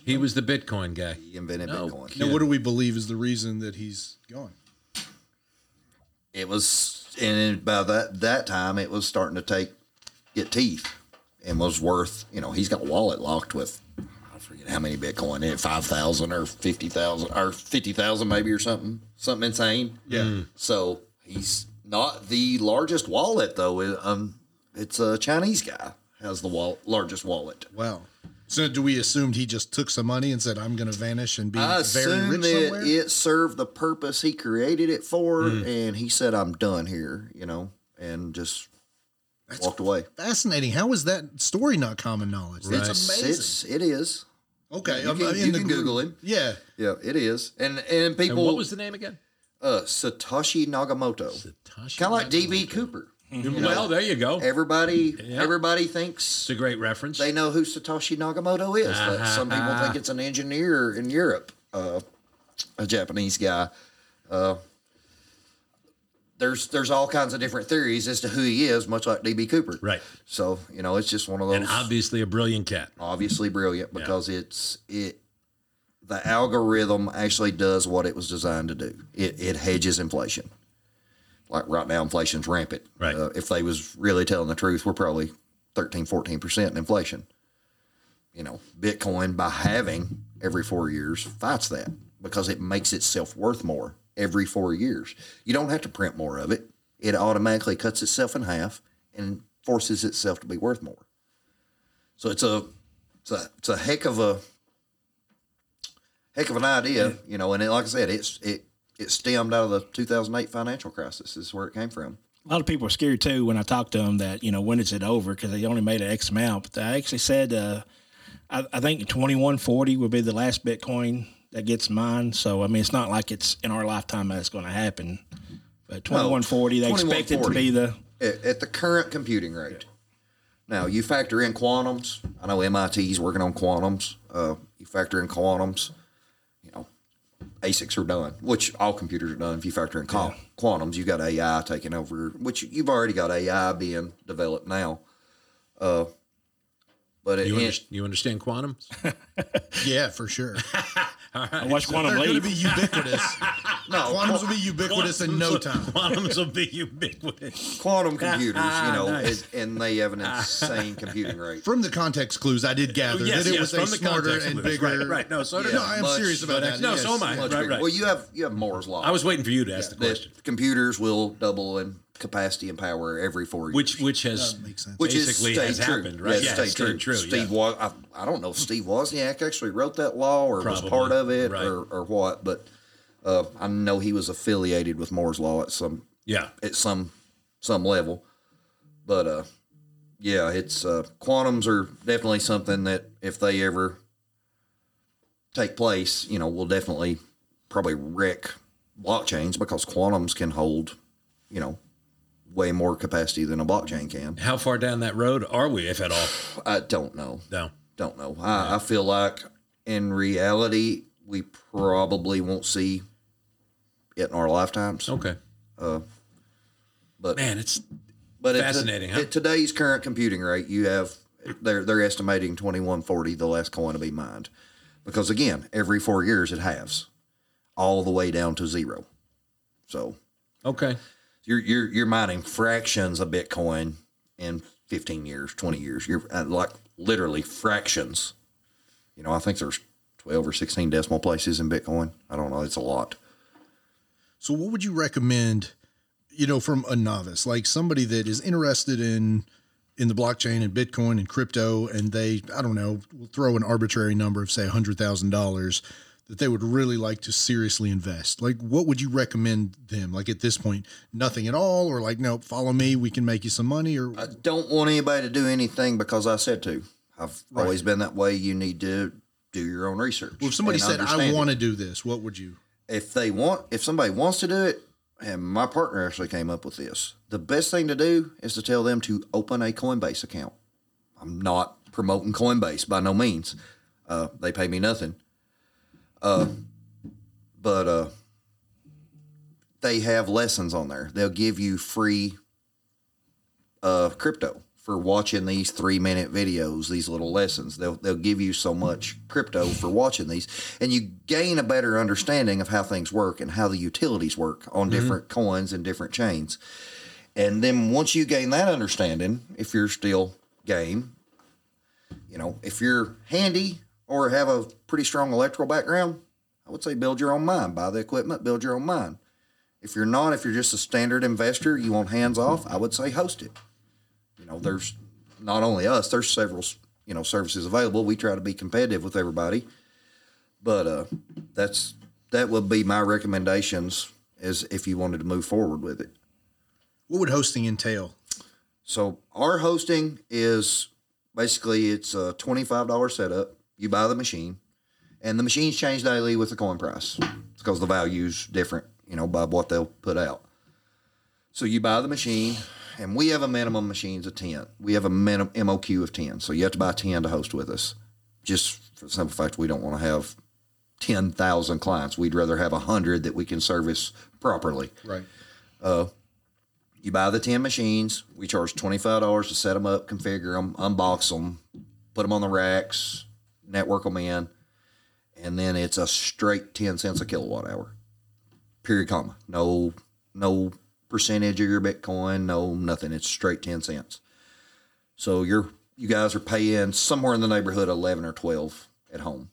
He was the Bitcoin guy. He invented No Bitcoin. Now, what do we believe is the reason that he's gone? It was, and by that that time, it was starting to take get teeth, and was worth. You know, he's got a wallet locked with. I forget how many Bitcoin in it, five thousand or fifty thousand or fifty thousand maybe or something, something insane. Yeah. Mm. So he's not the largest wallet though. It, um, it's a Chinese guy has the wall, largest wallet. Wow. So do we assumed he just took some money and said, "I'm going to vanish and be I very assume rich that somewhere"? it served the purpose he created it for, and he said, "I'm done here," you know, and just walked away. Fascinating. How is that story not common knowledge? That's It's, amazing. it's it is. okay, You um, can, in you the can group. Google him. Yeah. Yeah, it is. And and And people, what was the name again? Uh, Satoshi Nakamoto, kind of like DB Cooper. Well, there you go. Everybody, Yeah. everybody thinks It's a great reference. they know who Satoshi Nakamoto is. But some people think it's an engineer in Europe, uh, a Japanese guy. Uh, there's there's all kinds of different theories as to who he is, much like DB Cooper. Right. So you know, it's just one of those and obviously a brilliant cat. obviously brilliant because it's it. The algorithm actually does what it was designed to do. It it hedges inflation. Like right now, inflation's rampant. Right. Uh, if they was really telling the truth, we're probably 13, 14 percent in inflation. You know, Bitcoin by halving every four years fights that because it makes itself worth more every four years. You don't have to print more of it. it automatically cuts itself in half and forces itself to be worth more. So it's a it's a it's a heck of a heck of an idea, you know. And it, like I said, it's it it stemmed out of the 2008 financial crisis. Is where it came from. A lot of people are scared too when I talk to them that you know when is it over because they only made an X amount. But I actually said uh, I, I think twenty one forty will be the last Bitcoin that gets mined. So I mean, it's not like it's in our lifetime that's going to happen. But twenty one forty, they expect it to be the at, at the current computing rate. Now you factor in quantums. I know MIT is working on quantums. Uh, you factor in quantums. ASICs are done, which all computers are done. If you factor in qual- quantums, you've got AI taking over, which you've already got AI being developed now. Uh, but it, You, under, you understand quantum? Yeah, for sure. I watch Quantum They're going to be ubiquitous. no Quantums will be ubiquitous in no time. Quantums will be ubiquitous. quantum ah, computers, you know, Nice. is, and they have an insane computing rate. From the context clues, I did gather Yes, that it yes, was a from the smarter and clues. bigger. Right, right. No, so did no, I. I'm much- serious about that. No, yes. so am I. Much Right, right. Well, you have you have Moore's law. I was waiting for you to ask the question. computers will double in capacity and power every four years. Which which has makes sense. which basically is has true. happened, right? Yeah, Yeah, stayed true. true. Steve yeah. was I, I don't know if Steve Wozniak actually wrote that law or was part of it right. or, or what, but uh, I know he was affiliated with Moore's law at some Yeah. at some some level. But uh, yeah, it's uh, quantums are definitely something that if they ever take place, you know, will definitely probably wreck blockchains because quantums can hold, you know, way more capacity than a blockchain can. How far down that road are we, if at all? I don't know. No. Don't know. I, I feel like in reality, we probably won't see it in our lifetimes. Okay. Uh, but Man, it's But Fascinating, the, huh? at today's current computing rate, you have they're they're estimating twenty one forty the last coin to be mined, because again, every four years it halves, all the way down to zero. So okay. You're you're you're mining fractions of Bitcoin in fifteen years, twenty years. You're uh, like literally fractions. You know, I think there's twelve or sixteen decimal places in Bitcoin. I don't know. It's a lot. So, what would you recommend? You know, from a novice, like somebody that is interested in in the blockchain and Bitcoin and crypto, and they, I don't know, will throw an arbitrary number of say hundred thousand dollars that they would really like to seriously invest. Like, what would you recommend them? Like at this point, nothing at all, or like, no, follow me, we can make you some money, or I don't want anybody to do anything because I said to. I've always been that way. You need to do your own research. Well, if somebody said, I want to do this, what would you? if they want, if somebody wants to do it, and my partner actually came up with this, the best thing to do is to tell them to open a Coinbase account. I'm not promoting Coinbase by no means. Uh, they pay me nothing. Uh, but uh, they have lessons on there. They'll give you free uh, crypto for watching these three minute videos, these little lessons. They'll, they'll give you so much crypto for watching these, and you gain a better understanding of how things work and how the utilities work on different coins and different chains. And then once you gain that understanding, if you're still game, you know, if you're handy or have a pretty strong electrical background, I would say build your own mine, buy the equipment, build your own mine. If you're not, if you're just a standard investor, you want hands off, I would say host it. You know, there's not only us, there's several, you know, services available. We try to be competitive with everybody. But uh that's that would be my recommendations as if you wanted to move forward with it. What would hosting entail? So our hosting is basically it's a twenty-five dollar setup. You buy the machine, and the machines change daily with the coin price. It's because the value's different, you know, by what they'll put out. So you buy the machine, and we have a minimum machines of ten. We have a minimum MOQ of ten, so you have to buy ten to host with us. Just for the simple fact we don't want to have ten thousand clients. We'd rather have hundred that we can service properly. Right. Uh, you buy the 10 machines. We charge $25 to set them up, configure them, unbox them, put them on the racks, network them in. And then it's a straight 10 cents a kilowatt hour. Period, comma. No, no percentage of your Bitcoin, no nothing. It's straight 10 cents. So you're, you guys are paying somewhere in the neighborhood 11 or 12 at home.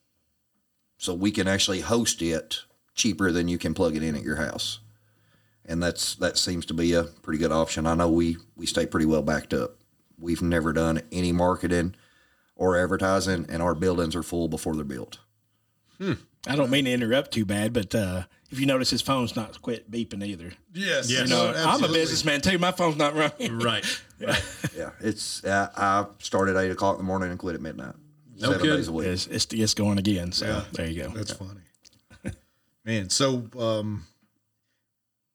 So we can actually host it cheaper than you can plug it in at your house and that's that seems to be a pretty good option. I know we we stay pretty well backed up. We've never done any marketing or advertising, and our buildings are full before they're built. I don't mean to interrupt too bad, but uh, if you notice, his phone's not quit beeping either. Yes. You know, I'm a businessman too. My phone's not running. Right. Yeah, it's uh, I started at eight o'clock in the morning and quit at midnight. No seven kidding. days a week. It's, it's it's going again. So there you go. That's funny. Man, so um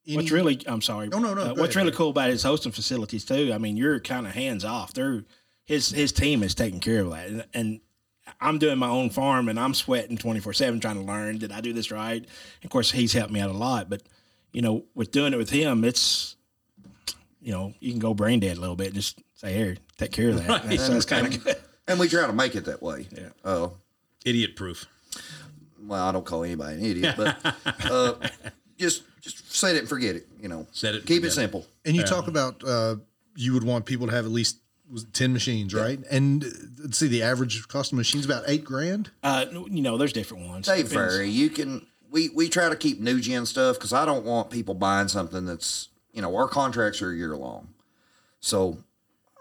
any- What's really, I'm sorry. No, no, no, Uh, what's ahead, really go cool about his hosting facilities too? I mean, you're kind of hands off. They're his his team is taking care of that, and, and I'm doing my own farm, and I'm sweating 24 seven trying to learn. Did I do this right? Of course, he's helped me out a lot, but you know, with doing it with him, it's you know, you can go brain dead a little bit. Just say, here, take care of that. That's, that's kind of good. and we try to make it that way. Yeah. Uh, Idiot proof. well, I don't call anybody an idiot, but uh, just just set it and forget it. You know, Set it Keep forget it it. simple. And you talk about uh, you would want people to have at least was 10 machines, right? And uh, let's see, the average cost of machines about eight grand. Uh, you know, there's different ones. They Depends. vary. You can we we try to keep new gen stuff because I don't want people buying something that's you know our contracts are a year long, so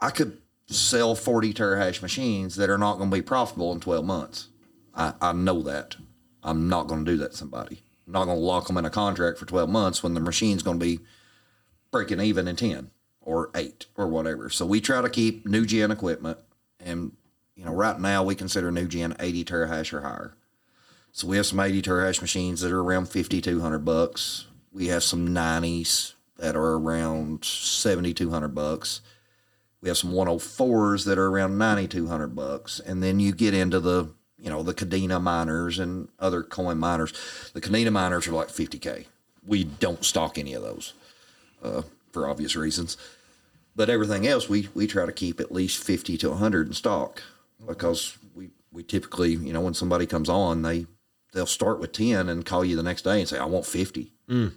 I could sell forty terahash machines that are not going to be profitable in twelve months. I, I know that. I'm not going to do that to somebody. I'm not going to lock them in a contract for twelve months when the machine's going to be breaking even in ten or eight or whatever. So we try to keep new gen equipment, and you know right now we consider new gen eighty terahash or higher. So we have some 80 terahash machines that are around 5200 bucks. We have some 90s that are around 7200 bucks. We have some 104s that are around 9200 bucks. And then you get into the, you know, the Kadena miners and other coin miners. The Kadena miners are like 50k. We don't stock any of those uh, for obvious reasons. But everything else, we we try to keep at least 50 to 100 in stock because we we typically, you know, when somebody comes on, they they'll start with 10 and call you the next day and say, I want 50.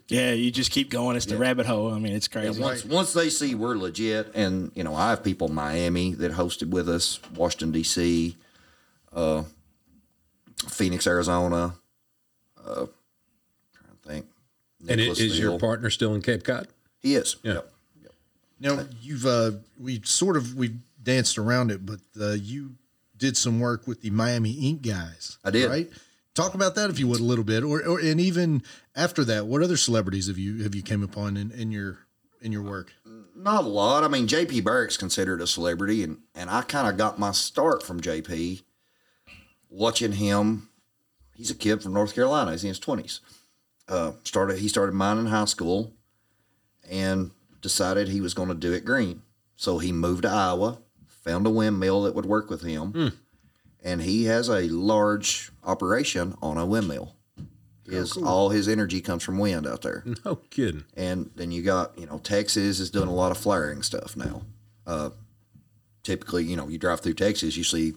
Yeah, you just keep going. It's the rabbit hole. I mean, it's crazy. Once, once they see we're legit, and, you know, I have people in Miami that hosted with us, Washington, D.C., uh, Phoenix, Arizona. Uh, trying to think. And it, is your partner still in Cape Cod? He is. Yeah. Yep. Now you've uh, we sort of we danced around it, but uh, you did some work with the Miami Ink guys. I did. Right. Talk about that if you would a little bit, or, or and even after that, what other celebrities have you have you came upon in, in your in your work? Not a lot. I mean, JP Barrick's considered a celebrity, and, and I kind of got my start from JP watching him. He's a kid from North Carolina. He's in his 20s. Uh, started He started mining in high school and decided he was going to do it green. So he moved to Iowa, found a windmill that would work with him, and he has a large operation on a windmill. His, All his energy comes from wind out there. No kidding. And then you got, you know, Texas is doing a lot of flaring stuff now. Uh, typically, you know, you drive through Texas, you see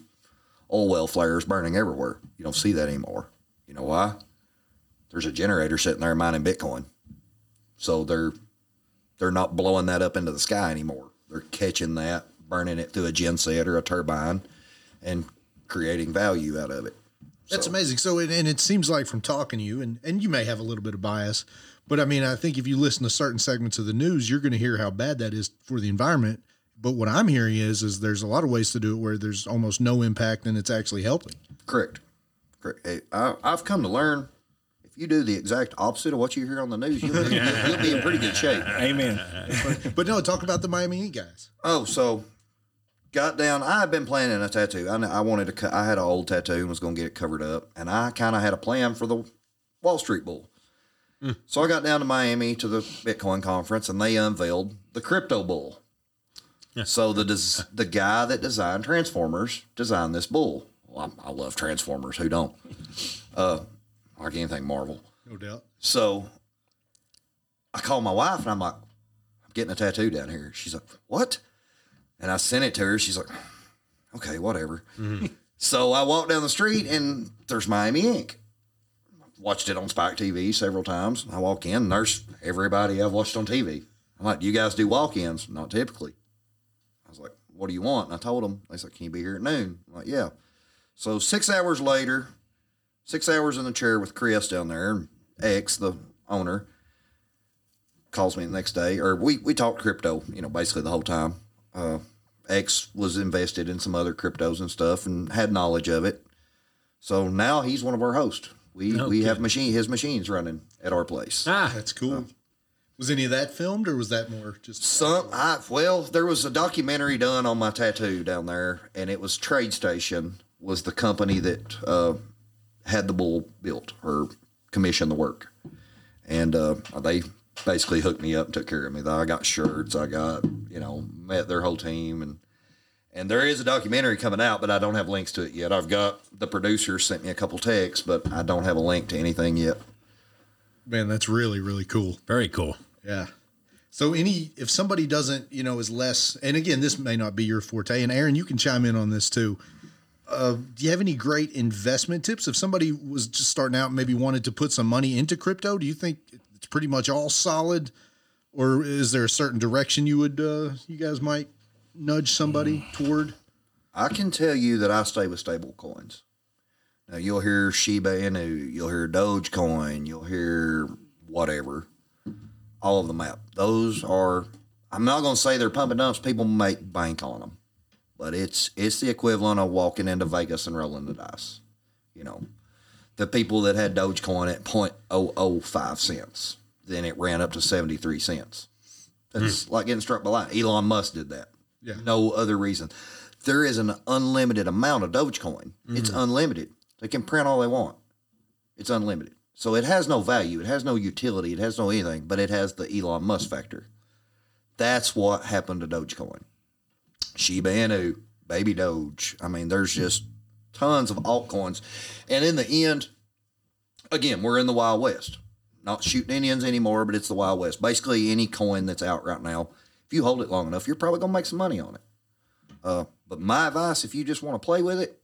oil well flares burning everywhere. You don't see that anymore. You know why? There's a generator sitting there mining Bitcoin. So they're they're not blowing that up into the sky anymore. They're catching that, burning it through a genset or a turbine, and creating value out of it. That's So- amazing. So, and, and it seems like from talking to you, and, and you may have a little bit of bias, but I mean, I think if you listen to certain segments of the news, you're going to hear how bad that is for the environment. But what I'm hearing is, is there's a lot of ways to do it where there's almost no impact and it's actually helping. Correct. Correct. Hey, I, I've come to learn if you do the exact opposite of what you hear on the news, you'll be, you'll, you'll be in pretty good shape. Amen. But no, talk about the Miami Heat guys. Oh, so got down. I had been planning a tattoo. I, I wanted to. cut. I had an old tattoo and was going to get it covered up, and I kind of had a plan for the Wall Street Bull. So I got down to Miami to the Bitcoin conference, and they unveiled the Crypto Bull. So the des- the guy that designed Transformers designed this bull. Well, I, I love Transformers. Who don't? Uh, like anything Marvel. No doubt. So I called my wife and I'm like, I'm getting a tattoo down here. She's like, what? And I sent it to her. She's like, okay, whatever. Mm-hmm. So I walked down the street and there's Miami Ink. Watched it on Spike TV several times. I walk in, there's everybody I've watched on TV. I'm like, do you guys do walk-ins? Not typically. I was like, what do you want? And I told them. They said, can you be here at noon? I'm like, yeah. So six hours later, six hours in the chair with Chris down there, X, the owner, calls me the next day, or we we talked crypto, you know, basically the whole time. Uh, X was invested in some other cryptos and stuff, and had knowledge of it. So now he's one of our hosts. We we have machine his machines running at our place. Ah, That's cool. Was any of that filmed, or was that more just? Some, I, well, there was a documentary done on my tattoo down there, and it was Trade Station was the company that uh, had the bull built or commissioned the work, and uh, they basically hooked me up and took care of me. I got shirts, I got you know met their whole team, and and there is a documentary coming out, but I don't have links to it yet. I've got the producer sent me a couple texts, but I don't have a link to anything yet. Man, that's really really cool. very cool. Yeah. So any if somebody doesn't, you know, is less and again, this may not be your forte, and Aaron, you can chime in on this too. Uh, do you have any great investment tips? If somebody was just starting out and maybe wanted to put some money into crypto, do you think it's pretty much all solid? Or is there a certain direction you would uh, you guys might nudge somebody toward? I can tell you that I stay with stable coins. Now you'll hear Shiba Inu, you'll hear Dogecoin, you'll hear whatever. All of them out. Those are. I'm not going to say they're pumping dumps. People make bank on them, but it's it's the equivalent of walking into Vegas and rolling the dice. You know, the people that had Dogecoin at 0.005 cents, then it ran up to 73 cents. That's hmm. like getting struck by lightning. Elon Musk did that. Yeah. No other reason. There is an unlimited amount of Dogecoin. It's hmm. unlimited. They can print all they want. It's unlimited. So it has no value. It has no utility. It has no anything, but it has the Elon Musk factor. That's what happened to Dogecoin. Shiba Inu, Baby Doge. I mean, there's just tons of altcoins. And in the end, again, we're in the Wild West. Not shooting Indians anymore, but it's the Wild West. Basically, any coin that's out right now, if you hold it long enough, you're probably going to make some money on it. Uh, but my advice, if you just want to play with it,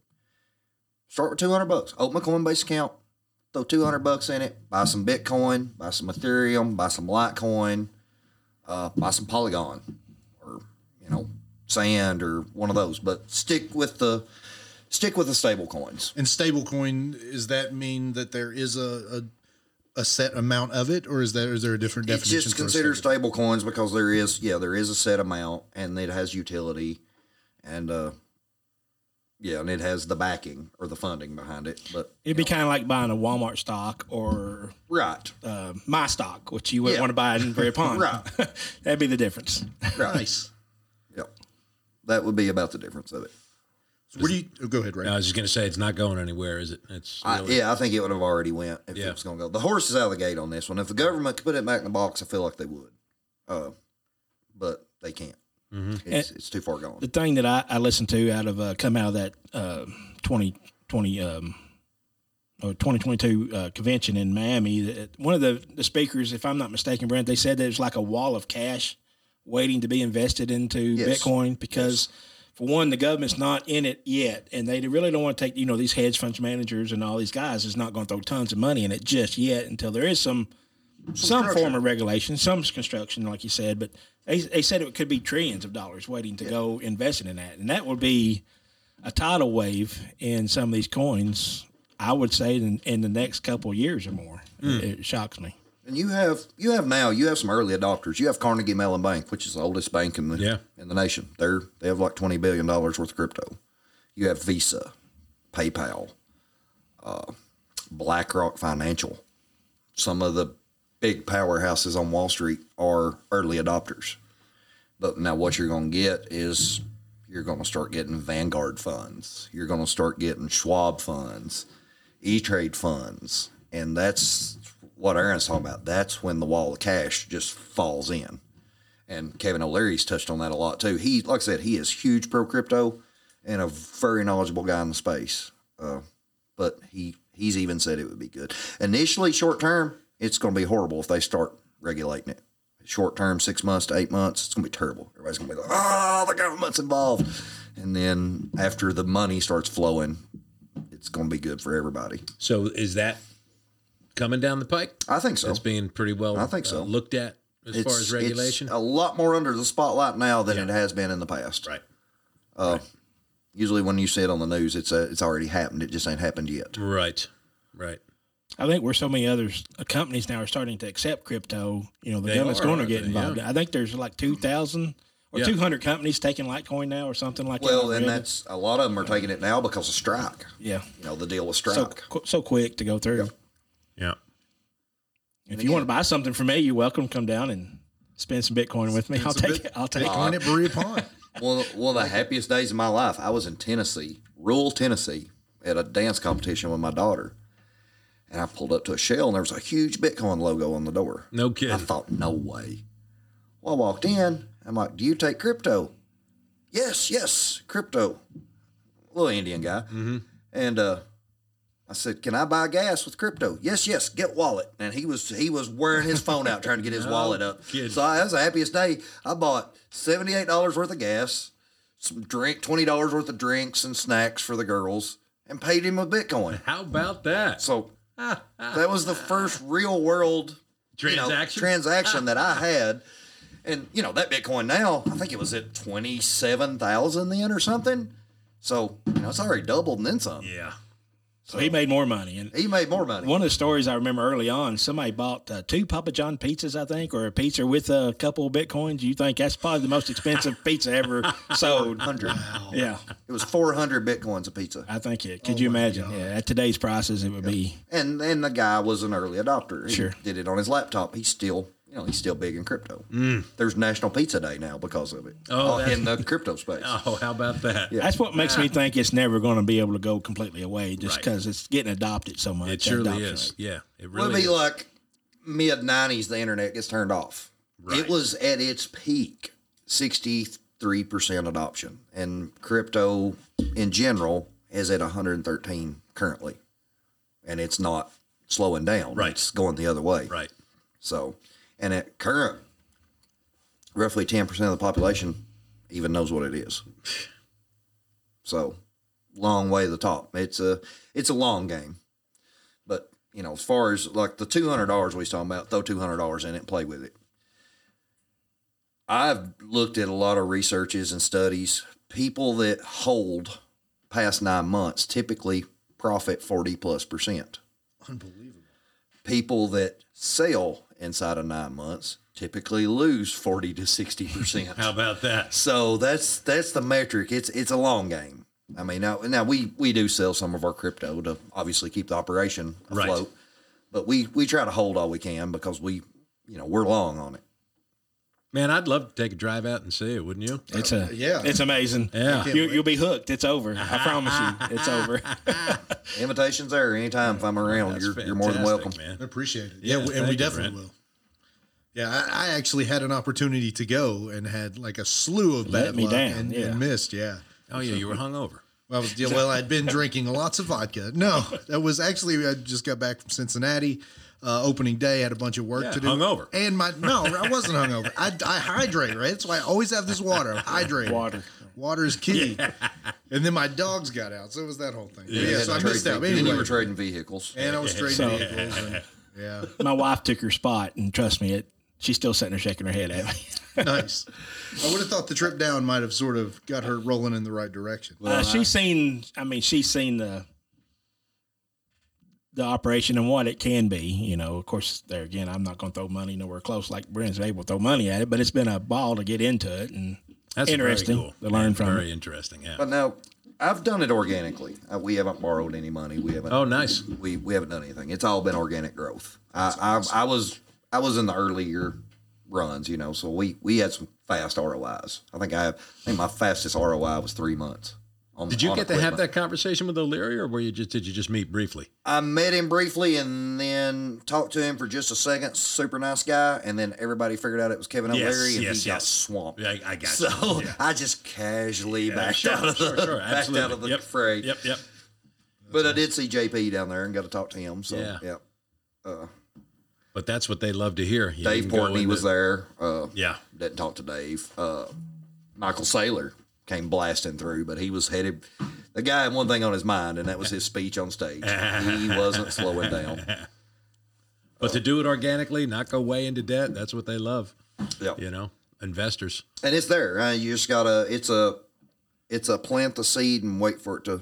start with 200 bucks. Open a Coinbase account, throw 200 bucks in it, buy some Bitcoin, buy some Ethereum, buy some Litecoin, uh, buy some Polygon or, you know, Sand or one of those. But stick with the stick with the stable coins. And stable coin, does that mean that there is a, a a set amount of it, or is there is there a different It's definition? just for a considered stable- stable coins because there is, yeah, there is a set amount and it has utility and, uh, yeah, and it has the backing or the funding behind it. But, It'd be kind of like buying a Walmart stock or right, uh, my stock, which you wouldn't Yeah. want to buy in Berea Pawn. Right. That'd be the difference. right. Nice. Yep. That would be about the difference of it. So what do you? Oh, go ahead, Ray. I was just going to say it's not going anywhere, is it? It's I, really- yeah, I think it would have already went if Yeah. it was going to go. The horse is out of the gate on this one. If the government could put it back in the box, I feel like they would. Uh, but they can't. It's, it's too far gone. the thing that I, I listened to out of uh, come out of that uh, 2020 um, or 2022 uh, convention in Miami, that one of the, the speakers, if I'm not mistaken, Brant, they said it was like a wall of cash waiting to be invested into Yes. Bitcoin because. For one, the government's not in it yet, and they really don't want to take you know these hedge funds managers and all these guys is not going to throw tons of money in it just yet until there is some some form of regulation, some construction, like you said, but they, they said it could be trillions of dollars waiting to go investing in that. And that would be a tidal wave in some of these coins, I would say, in, in the next couple of years or more. Hmm. It, it shocks me. And you have you have now you have some early adopters. You have Carnegie Mellon Bank, which is the oldest bank in the Yeah. in the nation. They're they have like twenty billion dollars worth of crypto. You have Visa, PayPal, uh, BlackRock Financial. Some of the big powerhouses on Wall Street are early adopters. But now what you're going to get is you're going to start getting Vanguard funds. You're going to start getting Schwab funds, E Trade funds, and that's what Aaron's talking about. That's when the wall of cash just falls in. And Kevin O'Leary's touched on that a lot too. He, like I said, he is huge pro crypto and a very knowledgeable guy in the space. Uh, but he he's even said it would be good. Initially, short term, it's going to be horrible if they start regulating it. Short term, six months to eight months, it's going to be terrible. Everybody's going to be like, "Oh, the government's involved," and then after the money starts flowing, it's going to be good for everybody. So is that coming down the pike? I think so. It's being pretty well I think so. uh, looked at as far as regulation. It's a lot more under the spotlight now than it has been in the past. right. Usually, when you see it on the news, it's uh it's already happened. It just ain't happened yet. Right. Right. I think where so many others uh, companies now are starting to accept crypto, you know, the They government's are, going to get involved. Yeah. I think there's like two thousand or Yeah. two hundred companies taking Litecoin now, or something like that. Well, and that's a lot of them are taking it now because of strike. yeah, You know, the deal with strike. so so quick to go through. Yeah. If you want to buy something from me, you're welcome. to Come down and spend some Bitcoin with me. I'll take Bit- it. I'll take Bitcoin it. at Berea Pawn. One, one of the happiest days of my life. I was in Tennessee, rural Tennessee, at a dance competition with my daughter. And I pulled up to a shell and there was a huge Bitcoin logo on the door. No kidding. I thought, no way. Well, I walked in. I'm like, do you take crypto? Yes, yes, crypto. Little Indian guy. Mm-hmm. And uh, I said, can I buy gas with crypto? Yes, yes, get wallet. And he was he was wearing his phone out trying to get his wallet up. kidding. So I, that was the happiest day. I bought $78 worth of gas, some drink, $20 worth of drinks and snacks for the girls, and paid him with Bitcoin. How about that? So that was the first real world you know, Transaction? transaction that I had. And you know that Bitcoin now, I think it was at twenty seven thousand then or something. So you know it's already doubled and then some. yeah. So he made more money. And He made more money. one of the stories I remember early on, somebody bought uh, two Papa John pizzas, I think, or a pizza with a couple of bitcoins. You think that's probably the most expensive pizza ever sold? Hundred. Yeah, It was four hundred bitcoins a pizza. I think it. Could you imagine? Yeah, at today's prices, it would be. And and the guy was an early adopter. He Sure. did it on his laptop. He still you know he's still big in crypto. There's National Pizza Day now because of it. Oh, uh, in the crypto space. Oh, how about that? That's what makes me think it's never going to be able to go completely away, just Right. because it's getting adopted so much. It that surely adoption is. rate. Yeah, it really it'd be is. like mid '90s. The internet gets turned off. It was at its peak, 63 percent adoption, and crypto in general is at 113 currently, and it's not slowing down. Right. it's going the other way. right. So, and at current, roughly 10 percent of the population even knows what it is. So, long way to the top. It's a it's a long game. But you know, as far as like the two hundred dollars we was talking about, throw two hundred dollars in it and play with it. I've looked at a lot of researches and studies. People that hold past nine months typically profit forty plus percent. Unbelievable. People that sell inside of nine months typically lose forty to sixty percent. How about that? So that's that's the metric. It's it's a long game. I mean, now now we we do sell some of our crypto to obviously keep the operation Right. afloat, but we we try to hold all we can because we you know we're long on it. Man, I'd love to take a drive out and see it, wouldn't you? It's a Yeah. It's amazing. Yeah. you, you'll be hooked. It's over. I promise you, it's over. Invitations there anytime if I'm around. You're you're more than welcome. fantastic, I man. appreciate it. Yeah, Yeah, and we definitely Brant. will. Yeah, I, I actually had an opportunity to go and had like a slew of bad me luck down, and, yeah. and missed. Yeah. Oh yeah, you were hungover. Well, I was, yeah, well, I'd been drinking lots of vodka. No, that was actually I just got back from Cincinnati. Uh, opening day, had a bunch of work Yeah, to do. hungover. And my no, I wasn't hungover. I, I hydrate, right? That's why I always have this water. Hydrate. Water. Water is key. And then my dogs got out, so it was that whole thing. Yeah, You so I had to missed trade out. ve- Then you were trading vehicles. and I was trading So- vehicles. And, yeah, My wife took her spot, and trust me, it. She's still sitting there shaking her head at me. nice. I would have thought the trip down might have sort of got her rolling in the right direction. uh, she's seen. I mean, she's seen the the operation and what it can be. You know, of course, there again, I'm not going to throw money nowhere close like Brant's able to throw money at it, but it's been a ball to get into it and That's interesting very cool. to learn Yeah, from Very it. interesting. Yeah. But now I've done it organically. Uh, we haven't borrowed any money. We haven't. Oh, nice. We we haven't done anything. It's all been organic growth. I I, I was I was in the earlier runs, you know. So we we had some fast ROIs. I think I have. I think my fastest ROI was three months. On, Did you on get to have that conversation with O'Leary, or were you just did you just meet briefly? I met him briefly and then talked to him for just a second. Super nice guy. And then everybody figured out it was Kevin Yes, O'Leary and yes, he got yes. swamped. Yeah, I, I got So you. Yeah. I just casually backed sure, out of the, sure, sure, backed out of the Yep. fray. Yep, yep. But I did see JP down there and got to talk to him. So Yeah. yeah, But that's what they love to hear. You Dave didn't Portnoy into- was there. Uh, Yeah. didn't talk to Dave. Uh, Michael Saylor came blasting through, but he was headed. The guy had one thing on his mind, and that was his speech on stage. he wasn't slowing down. But to do it organically, not go way into debt, that's what they love. Yeah. You know, investors. and it's there. Uh, you just gotta. It's a. It's a plant the seed and wait for it to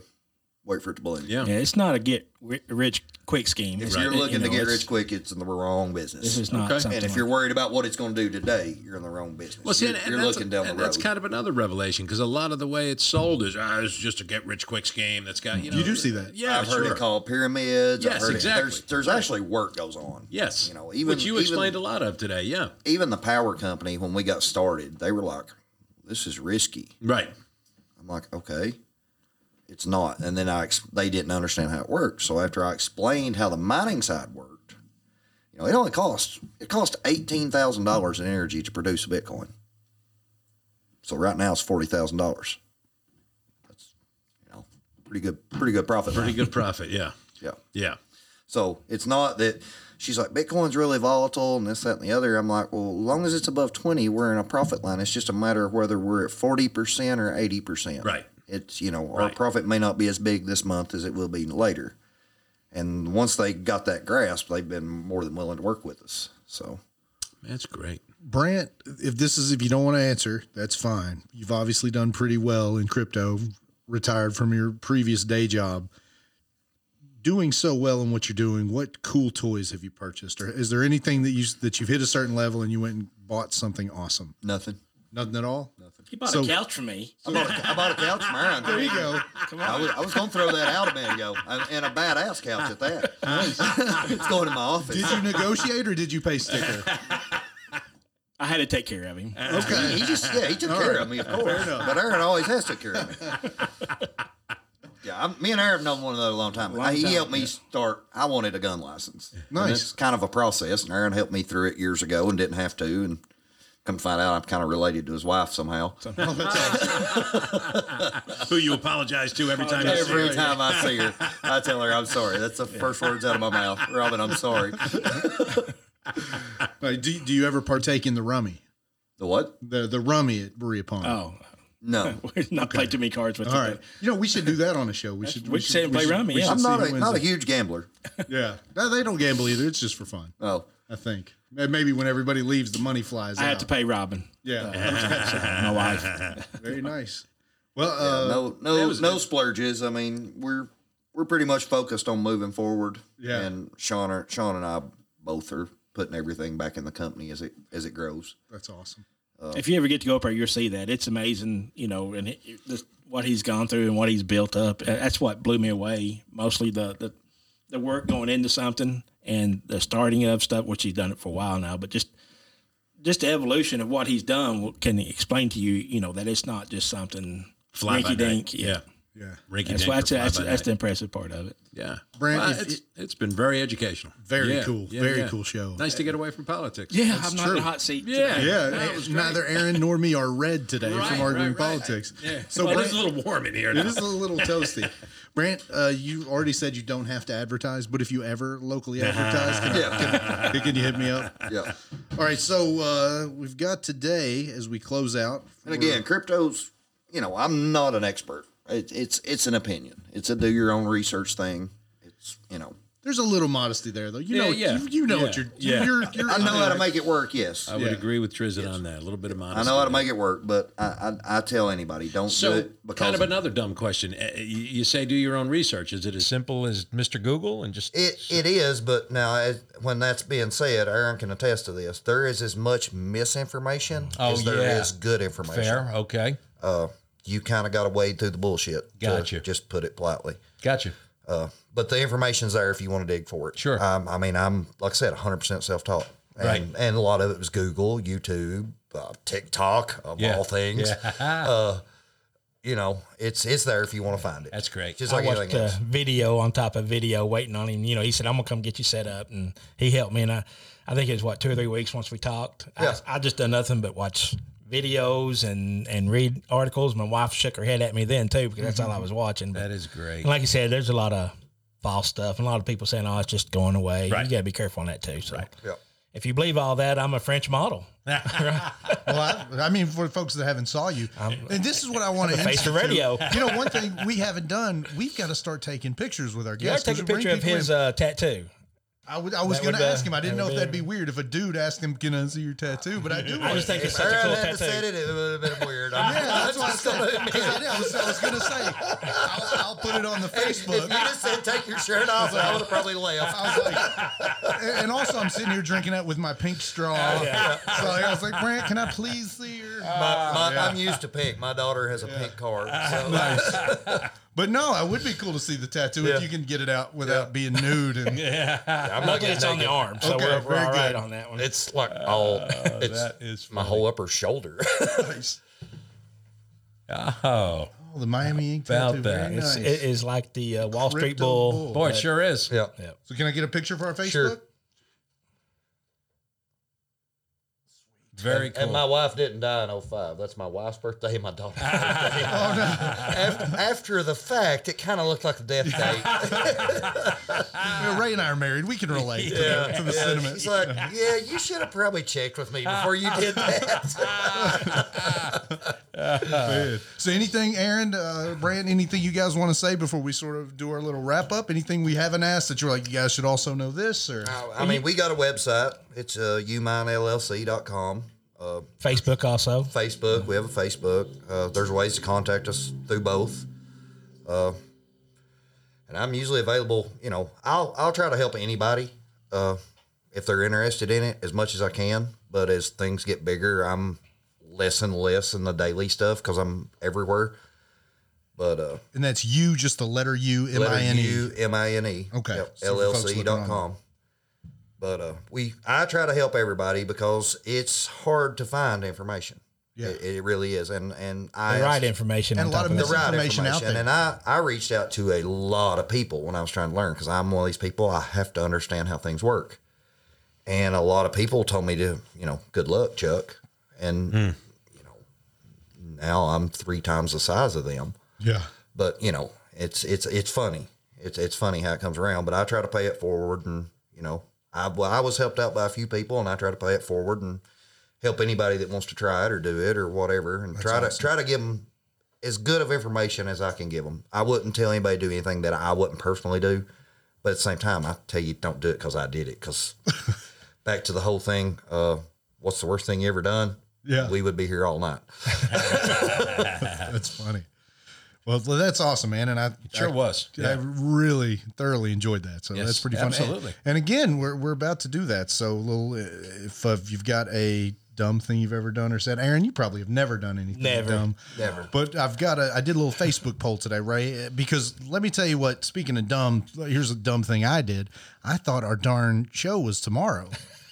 wait for it to bloom. Yeah. Yeah, it's not a get ri- rich quick scheme. If It's- you're you looking know, to get it's- rich quick, it's in the wrong business. This is not Okay. something. and if like- you're worried about what it's going to do today, you're in the wrong business. Well, see, you're and, you're and that's, looking down the and road. that's kind of another revelation because a lot of the way it's sold is ah, it's just a get rich quick scheme that's got you know. You do see that. Yeah, I've heard sure. it called pyramids. Yes, I've heard exactly. It, there's there's actually work goes on. Yes, you know, even which you even, explained a lot of today. Yeah, Even the power company when we got started, they were like, "This is risky." right. I'm like, "Okay." It's not, and then I ex- they didn't understand how it worked. So after I explained how the mining side worked, you know, it only cost it cost eighteen thousand dollars in energy to produce a Bitcoin. So right now it's forty thousand dollars. That's you know pretty good, pretty good profit. Pretty now. good profit. Yeah, Yeah. yeah. So it's not that she's like Bitcoin's really volatile and this, that, and the other. I'm like, well, as long as it's above twenty, we're in a profit line. It's just a matter of whether we're at forty percent or eighty percent. Right. It's you know our profit may not be as big this month as it will be later. And once they got that grasp, they've been more than willing to work with us. So That's great. Brant, if this is if you don't want to answer, that's fine. You've obviously done pretty well in crypto, retired from your previous day job. Doing so well in what you're doing, what cool toys have you purchased, or is there anything that you that you've hit a certain level and you went and bought something awesome? nothing. Nothing at all. Nothing. he bought so- a couch for me. I bought a, I bought a couch from Aaron. There you go. I was, I was going to throw that out a minute ago, and- and a badass couch at that. it's going in my office. Did you negotiate or did you pay sticker? I had to take care of him. Okay. He just yeah, he took All care right. of me, of course. But Aaron always has took care of me. yeah, I'm, me and Aaron have known one another a long time. Long he time, helped me start. I wanted a gun license. And Nice. it's kind of a process, and Aaron helped me through it years ago and didn't have to. And come find out, I'm kind of related to his wife somehow. Who you apologize to every time you see Every her. time I see her, I tell her I'm sorry. That's the first words out of my mouth. Robin, I'm sorry. Do, do you ever partake in the rummy? The what? The the rummy at Berea Pawn. Oh, No. we've not played too many cards with All it. right. You know, we should do that on a show. We should. we should sit and play rummy, yeah. I'm not a, not a huge gambler. Yeah. No, they don't gamble either. It's just for fun. Oh, I think. Maybe when everybody leaves, the money flies I out. had to pay Robin, Yeah. my wife. Very nice. Well, uh, no, no, no splurges. I mean, we're we're pretty much focused on moving forward. Yeah. And Sean, are, Sean and I both are putting everything back in the company as it as it grows. that's awesome. if you ever get to go up there, you'll see that it's amazing. You know, and it, it- this, what he's gone through and what he's built up. Uh, That's what blew me away. Mostly the the, the work going into something and the starting of stuff, which he's done it for a while now. But just just the evolution of what he's done can explain to you. You know that it's not just something Fly by dink. Yeah. Yeah. Rinky That's, why that's, that's, that's the impressive part of it. Yeah. Brant, Well, it's, it- it's been very educational. Very Yeah, cool. yeah, Very yeah. cool show. Nice to get away from politics. Yeah, That's I'm not in true. the hot seat. Yeah. today. Yeah, That was neither Aaron nor me are red today Right, from arguing right, right. politics. Yeah. So well, Brant, it's a little warm in here. it now. is a little toasty. Brant, uh, you already said you don't have to advertise, but if you ever locally advertise, can, Yeah. can, can you hit me up? Yeah. All right, so uh, we've got today as we close out. And again, crypto's, you know, I'm not an expert. It, it's it's an opinion. It's a do your own research thing. It's you know, There's a little modesty there, though. You know, yeah. you, you know Yeah. what you're. Yeah. You're, you're, I know how to make it work. Yes, I would Yeah. agree with Trizit on that. A little bit of modesty. I know how to make it work. But I I, I tell anybody don't do So, it because kind of another dumb question. Uh, You you say do your own research. Is it as simple as Mr. Google and just It it is, but now as, when that's being said, Aaron can attest to this. There is as much misinformation Oh, as there is yeah. good information. fair? Okay, Uh, you kind of got to wade through the bullshit. to Gotcha. Just put it politely. gotcha. Uh, but the information's there if you want to dig for it. Sure. Um, I mean, I'm like I said, 100 percent self taught. And, Right. And a lot of it was Google, YouTube, uh, TikTok, of Yeah. all things. Yeah. Uh, you know, it's it's there if you want to find it. That's great. Just I like watched a video on top of video waiting on him. You know, he said, I'm going to come get you set up. And he helped me. And I, I think it was, what, two or three weeks once we talked. Yeah. I, I just done nothing but watch videos and, and read articles. My wife shook her head at me then, too, because that's all I was watching. But That is great. like you said, there's a lot of false stuff and a lot of people saying, oh, it's just going away. Right. You got to be careful on that, too. So Yeah. if you believe all that, I'm a French model. Well, I, I mean, for folks that haven't saw you, and this is what I want to face the radio. You know, one thing we haven't done, we've got to start taking pictures with our You got guests. to take a 'cause we bring picture of his uh, tattoo. I, was going to uh, ask him. I didn't know if that'd be weird if a dude asked him, "Can I see your tattoo?" But I do. I want just think to- it's such a cool hadn't tattoo. said it, it would have been weird. I'm, Yeah, that's what I said. admit. 'Cause I. I was, I was going to say, I'll, I'll put it on the If you just said take your shirt off, I would have probably left. I was like, and- and also I'm sitting here drinking it with my pink straw. So I was like, Brant, can I please see your? My, my, I'm used to pink. My daughter has a pink card. So. nice. But no, it would be cool to see the tattoo Yeah. if you can get it out without being nude. And I'm not Luckily, getting it's on the arm, so Okay, we're, we're very all right good. on that one. It's like all. It's that is my whole upper shoulder. nice. Oh, Oh, the Miami ink About tattoo. that. Very It's, nice. it is like the uh, Wall Street Bull. Bull. boy, it sure is. yeah. Yeah. So can I get a picture for our Facebook? Sure. Very And, cool. and my wife didn't die in 05. That's my wife's birthday and my daughter's birthday. Oh, after, after the fact, it kind of looked like a death date. Yeah, Ray and I are married. We can relate to, the, to the Yeah, sentiment. She's like, yeah, you should have probably checked with me before you did that. Man. So anything, Aaron, uh, Brant, anything you guys want to say before we sort of do our little wrap up? Anything we haven't asked that you're like, you guys should also know this or? I mean, we got a website. It's uh, uminellc.com. Uh, Facebook also. Facebook. We have a Facebook. Uh, there's ways to contact us through both. Uh, and I'm usually available. You know, I'll I'll try to help anybody uh, if they're interested in it as much as I can. But as things get bigger, I'm less and less in the daily stuff because I'm everywhere. But uh, And that's you, just the letter U, M letter I N E. U M I N E. Okay. Yep, So for folks looking LLC.com. But uh, we, I try to help everybody because it's hard to find information. Yeah. It, it really is, and and I The right information. And a lot of of the that. right information, out there. and I I reached out to a lot of people when I was trying to learn because I'm one of these people. I have to understand how things work, and a lot of people told me to, you know, good luck, Chuck, and you know, now I'm three times the size of them. Yeah. but you know it's it's it's funny. It's it's funny how it comes around but i try to pay it forward and you know i well, i was helped out by a few people and i try to pay it forward and help anybody that wants to try it or do it or whatever and try to try to give them as good of information as i can give them i wouldn't tell anybody to do anything that i wouldn't personally do but at the same time i tell you don't do it because i did it because back to the whole thing uh what's the worst thing you ever done Yeah. we would be here all night That's funny. Well, that's awesome, man. And I sure I, was. I really thoroughly enjoyed that. So Yes, that's pretty fun. absolutely. And again, we're, we're about to do that. So, a little, uh, if, uh, if you've got a dumb thing you've ever done or said, Aaron, you probably have never done anything Never. dumb. Never. But I've got a, I did a little Facebook poll today, right? Because let me tell you what, speaking of dumb, here's a dumb thing I did. I thought our darn show was tomorrow.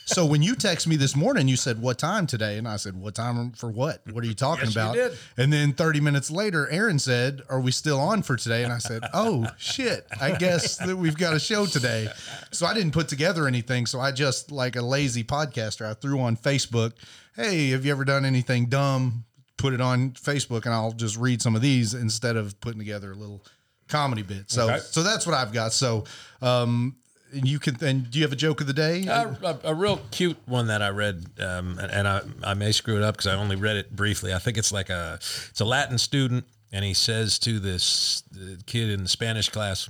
So when you text me this morning, you said what time today, and I said what time for what? What are you talking Yes, you about? did. And then 30 minutes later, Aaron said, "Are we still on for today?" And I said, "Oh shit, I guess that we've got a show today." So I didn't put together anything. So I just like a lazy podcaster, I threw on Facebook, "Hey, have you ever done anything dumb?" Put it on Facebook, and I'll just read some of these instead of putting together a little comedy bit. So Okay. so that's what I've got. So um, you can. And do you have a joke of the day? Uh, a, a real cute one that I read, um, and, and I, I may screw it up because I only read it briefly. I think it's like a it's a Latin student, and he says to this the kid in the Spanish class,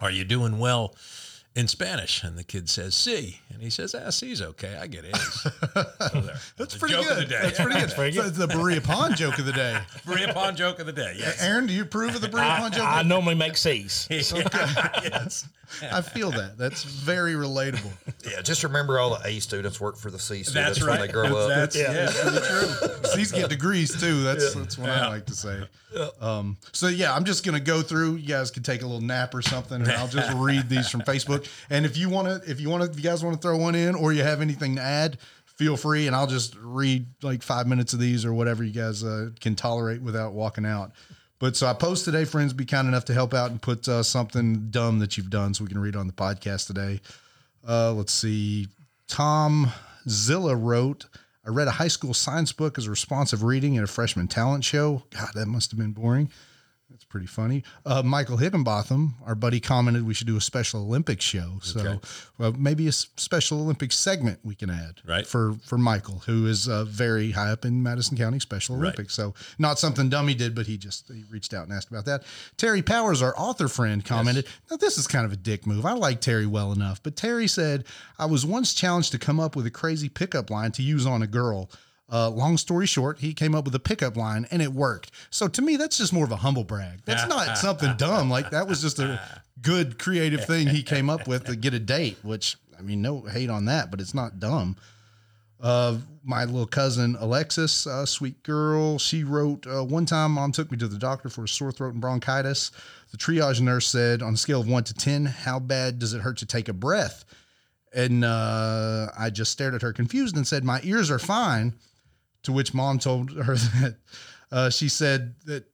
"Are you doing well in Spanish?" And the kid says, "Sí," and he says, "Ah, C's okay. I get A's." So. That's pretty joke good. Of the day. That's pretty good. pretty good. So it's the Berea Pawn joke of the day. Berea Pawn joke of the day. Yes. Aaron, do you approve of the Berea Pawn joke? I normally make C's. yes. I feel that. That's very relatable. Yeah, just remember all the A students work for the C students That's right. when they grow up. That's yeah. C's get degrees too. That's that's what I like to say. Um, so yeah, I'm just gonna go through. You guys can take a little nap or something, and I'll just read these from Facebook. And if you want to, if you want to, if you guys want to throw one in, or you have anything to add, feel free, and I'll just read like five minutes of these or whatever you guys uh, can tolerate without walking out. But so I post today, friends. Be kind enough to help out and put uh, something dumb that you've done so we can read on the podcast today. Uh, let's see. Tom Zilla wrote, I read a high school science book as a responsive reading at a freshman talent show. God, that must have been boring. Pretty funny. Uh, Michael Higginbotham, our buddy, commented we should do a Special Olympics show. So Okay. well, maybe a Special Olympics segment we can add Right. for for Michael, who is uh, very high up in Madison County Special Right. Olympics. So not something Dummy did, but he just he reached out and asked about that. Terry Powers, our author friend, commented. Now this is kind of a dick move. I like Terry well enough, but Terry said I was once challenged to come up with a crazy pickup line to use on a girl. Uh, long story short, he came up with a pickup line and it worked. So to me, that's just more of a humble brag. That's not something dumb. Like that was just a good creative thing he came up with to get a date, which I mean, no hate on that, but it's not dumb. Uh, my little cousin Alexis, uh, sweet girl, she wrote uh, one time mom took me to the doctor for a sore throat and bronchitis. The triage nurse said, on a scale of one to 10, how bad does it hurt to take a breath? And uh, I just stared at her confused and said, My ears are fine. To which mom told her that uh, she said that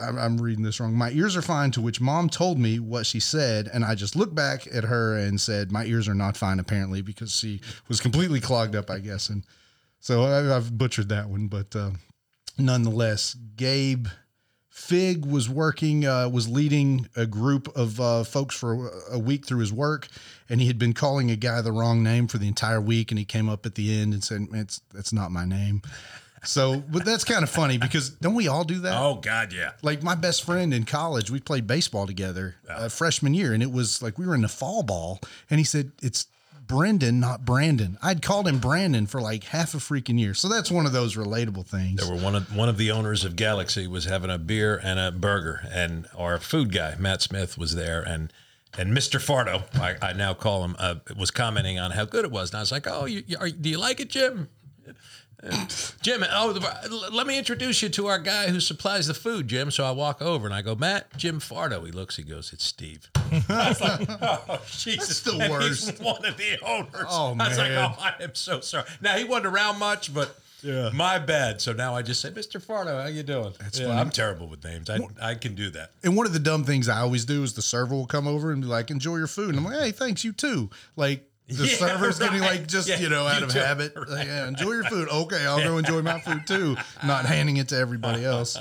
I'm, I'm reading this wrong. My ears are fine. To which mom told me what she said, and I just looked back at her and said, "My ears are not fine." Apparently, because she was completely clogged up, I guess. And so I, I've butchered that one, but uh, nonetheless, Gabe Fig was working, uh, was leading a group of uh, folks for a week through his work, and he had been calling a guy the wrong name for the entire week, and he came up at the end and said, "It's that's not my name." So, but that's kind of funny because don't we all do that? Oh God, yeah. like my best friend in college, we played baseball together uh, freshman year, and it was like we were in the fall ball, and he said it's Brendan, not Brandon. I'd called him Brandon for like half a freaking year, so that's one of those relatable things. There were one of one of the owners of Galaxy was having a beer and a burger, and our food guy Matt Smith was there, and and Mr. Fardo, I, I now call him, uh, was commenting on how good it was, and I was like, "Oh, you, you, are, do you like it, Jim?" Jim, oh, the- let me introduce you to our guy who supplies the food, Jim. So I walk over and I go, Matt, Jim Fardo. He looks, he goes, it's Steve. I was like, oh, Jesus. the And worst. He's one of the owners. Oh, man. I was like, oh, I am so sorry. Now, he wasn't around much, but Yeah. my bad. So now I just say, Mr. Fardo, how you doing? yeah, funny. I'm terrible with names. I, I can do that. And one of the dumb things I always do is the server will come over and be like, "Enjoy your food," and I'm like, "Hey, thanks, you too." Like the Yeah, server's getting like just Yeah, you know out you of habit. Like, yeah, enjoy your food. Okay, I'll go enjoy my food too. Not handing it to everybody else.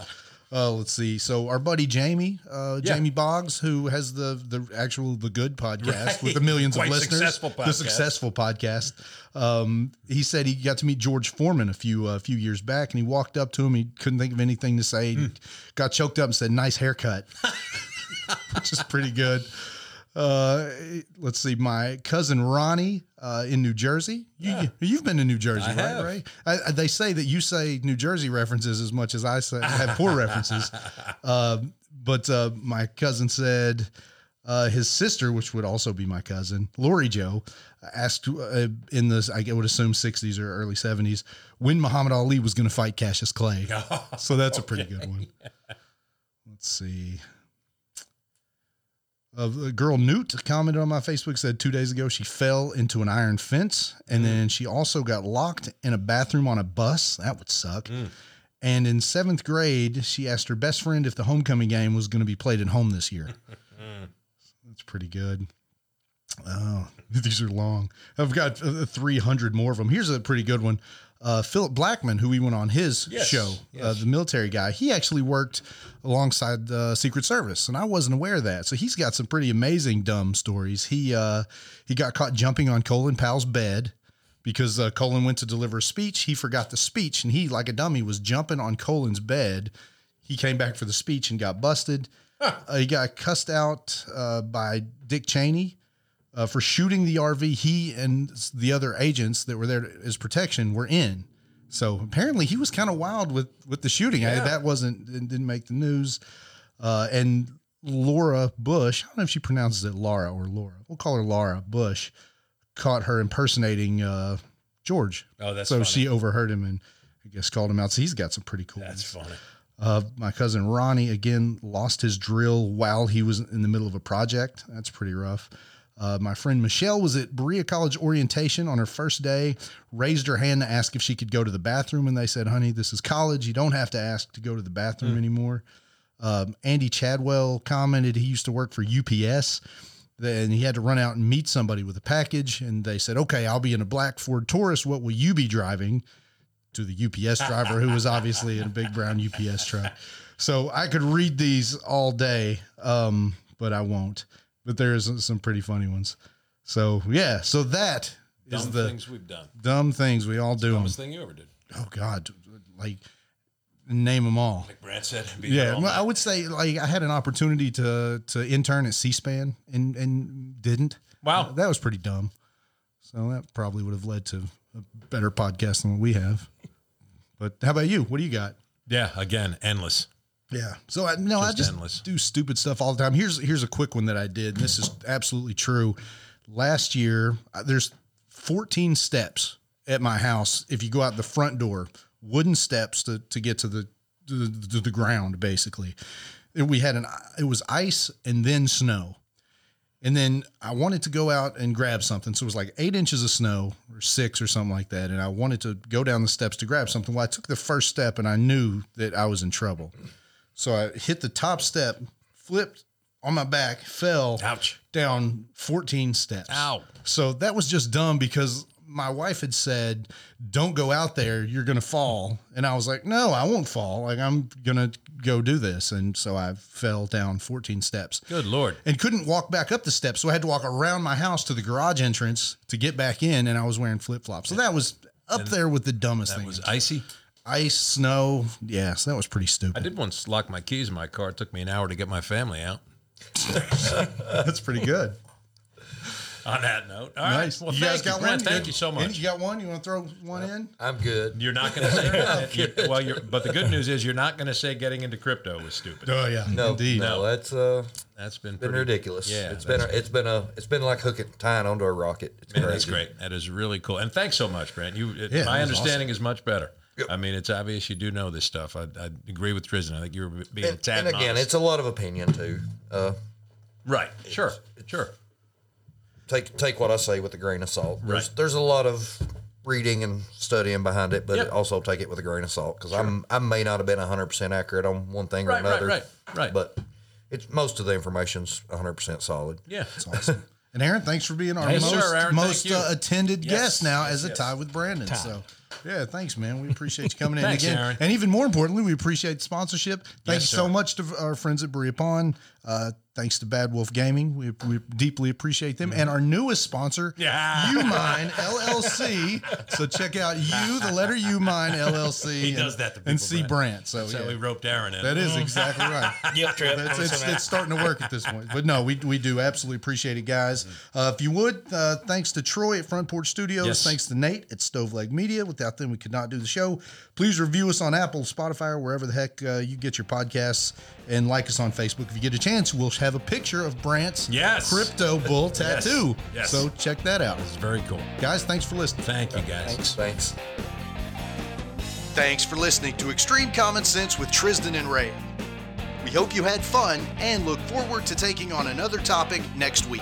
Uh, let's see. So our buddy Jamie, uh, Yeah. Jamie Boggs, who has the the actual the good podcast Right. with the millions Quite of listeners, successful the successful podcast. Um, he said he got to meet George Foreman a few a few years back, and he walked up to him. He couldn't think of anything to say. He got choked up and said, "Nice haircut," which is pretty good. Uh, let's see. My cousin Ronnie uh, in New Jersey. You, You've been to New Jersey, I right? have. Right. I, I- they say that you say New Jersey references as much as I say have poor references. Uh, but uh, my cousin said uh, his sister, which would also be my cousin, Lori Joe, asked uh, in the I would assume 60s or early 70s when Muhammad Ali was going to fight Cassius Clay. so that's a pretty good one. Let's see. The girl Newt commented on my Facebook said two days ago she fell into an iron fence and then she also got locked in a bathroom on a bus. That would suck. And in seventh grade, she asked her best friend if the homecoming game was going to be played at home this year. That's pretty good. Oh, these are long. I've got uh, 300 more of them. Here's a pretty good one. Uh, Philip Blackman, who we went on his Yes, show, Uh, the military guy, he actually worked alongside the Secret Service, and I wasn't aware of that. So he's got some pretty amazing dumb stories. He uh, he got caught jumping on Colin Powell's bed because uh, Colin went to deliver a speech. He forgot the speech, and he, like a dummy, was jumping on Colin's bed. He came back for the speech and got busted. Uh, he got cussed out uh, by Dick Cheney uh, for shooting the RV. He and the other agents that were there as protection were in. So apparently he was kind of wild with with the shooting. I, that wasn't didn't didn't make the news. Uh, and Laura Bush, I don't know if she pronounces it Laura or Laura. We'll call her Laura Bush. Caught her impersonating uh, George. Oh, that's so funny. she overheard him and I guess called him out. So he's got some pretty cool. That's ones. funny. Uh, my cousin Ronnie again lost his drill while he was in the middle of a project. That's pretty rough. Uh, my friend Michelle was at Berea College orientation on her first day, raised her hand to ask if she could go to the bathroom. And they said, honey, this is college. You don't have to ask to go to the bathroom anymore. Um, Andy Chadwell commented he used to work for UPS and he had to run out and meet somebody with a package. And they said, okay, I'll be in a black Ford Taurus. What will you be driving? To the UPS driver, who was obviously in a big brown UPS truck. So I could read these all day, um, but I won't. But there's some pretty funny ones. So yeah, so that is Dumb the things we've done. dumb things we all do. Dumbest thing you ever did. Oh God, like name them all. Like Brad said. Yeah, well, I would say like I had an opportunity to to intern at C-SPAN and and didn't. Wow. that was pretty dumb. So that probably would have led to a better podcast than what we have. But how about you? What do you got? Yeah, again, endless. Yeah. So I no, I Just just endless. do stupid stuff all the time. Here's here's a quick one that I did. And this is absolutely true. Last year, uh, there's 14 steps at my house. If you go out the front door, wooden steps to to get to the to the, to the ground, basically. And we had an it was ice and then snow. And then I wanted to go out and grab something. So it was like eight inches of snow or six or something like that. And I wanted to go down the steps to grab something. Well, I took the first step and I knew that I was in trouble. So I hit the top step, flipped on my back, fell Ouch. down 14 steps. Ow. So that was just dumb because my wife had said, Don't go out there, you're gonna fall. And I was like, No, I won't fall. Like I'm gonna go do this. And so I fell down 14 steps Good Lord. and couldn't walk back up the steps. So I had to walk around my house to the garage entrance to get back in, and I was wearing flip flops. So that was up there with the dumbest That things. was icy. Ice, snow. Yes, that was pretty stupid. I did once lock my keys in my car. It took me an hour to get my family out. That's pretty good. On that note, all right. Nice. Well, you thank guys got Brent. one? Thank you so Any- much. You got one? You want to throw one in? I'm good. You're not going to say. you're- well, you're, but the good news is you're not going to say getting into crypto was stupid. Oh yeah, No, indeed. no, that's uh, That's been been pretty, ridiculous. Yeah, it's been a, it's been a it's been like hooking tying onto a rocket. It's Man, crazy. that's great. That is really cool. And thanks so much, Brent. You, it, Yeah, my that was understanding is much better. I mean, it's obvious you do know this stuff. I, I agree with Tristan. I think you were being a And, tad and again, modest. it's a lot of opinion too. Uh, right. Sure. Sure. take take what I say with a grain of salt. There's Right. there's a lot of reading and studying behind it, but Yep. also take it with a grain of salt because I'm I may not have been 100 percent accurate on one thing or Right, right, another. right, right. But it's most of the information's 100 percent solid. Yeah. That's Awesome. And Aaron, thanks for being our Yes, most, sir, Aaron, most uh, attended Yes, guest now yes, as a yes. tie with Brandon. So, yeah, thanks, man. We appreciate you coming in Thanks, again. Aaron. And even more importantly, we appreciate sponsorship. Thanks Yes, so sir. much to our friends at Berea Pawn. Uh, thanks to Bad Wolf Gaming. We, we deeply appreciate them. And our newest sponsor, Mm-hmm. Yeah. U Mine LLC. So check out U, the letter U Mine LLC. He and, does that to people, see Brent. Brant. So, yeah. we roped Aaron in. That is exactly right. Guilt trip. It's, it's, it's starting to work at this point. But no, we, we do absolutely appreciate it, guys. Uh, if you would, uh, thanks to Troy at Front Porch Studios. Yes. Thanks to Nate at Stove Leg Media. Without them, we could not do the show. Please review us on Apple, Spotify, or wherever the heck uh, you get your podcasts. And like us on Facebook. If you get a chance, we'll have a picture of Brant's Yes. crypto bull tattoo. Yes. So check that out. It's very cool. Guys, thanks for listening. Thank you, guys. Thanks. Thanks. Thanks for listening to Extreme Common Sense with Tristan and Ray. We hope you had fun and look forward to taking on another topic next week.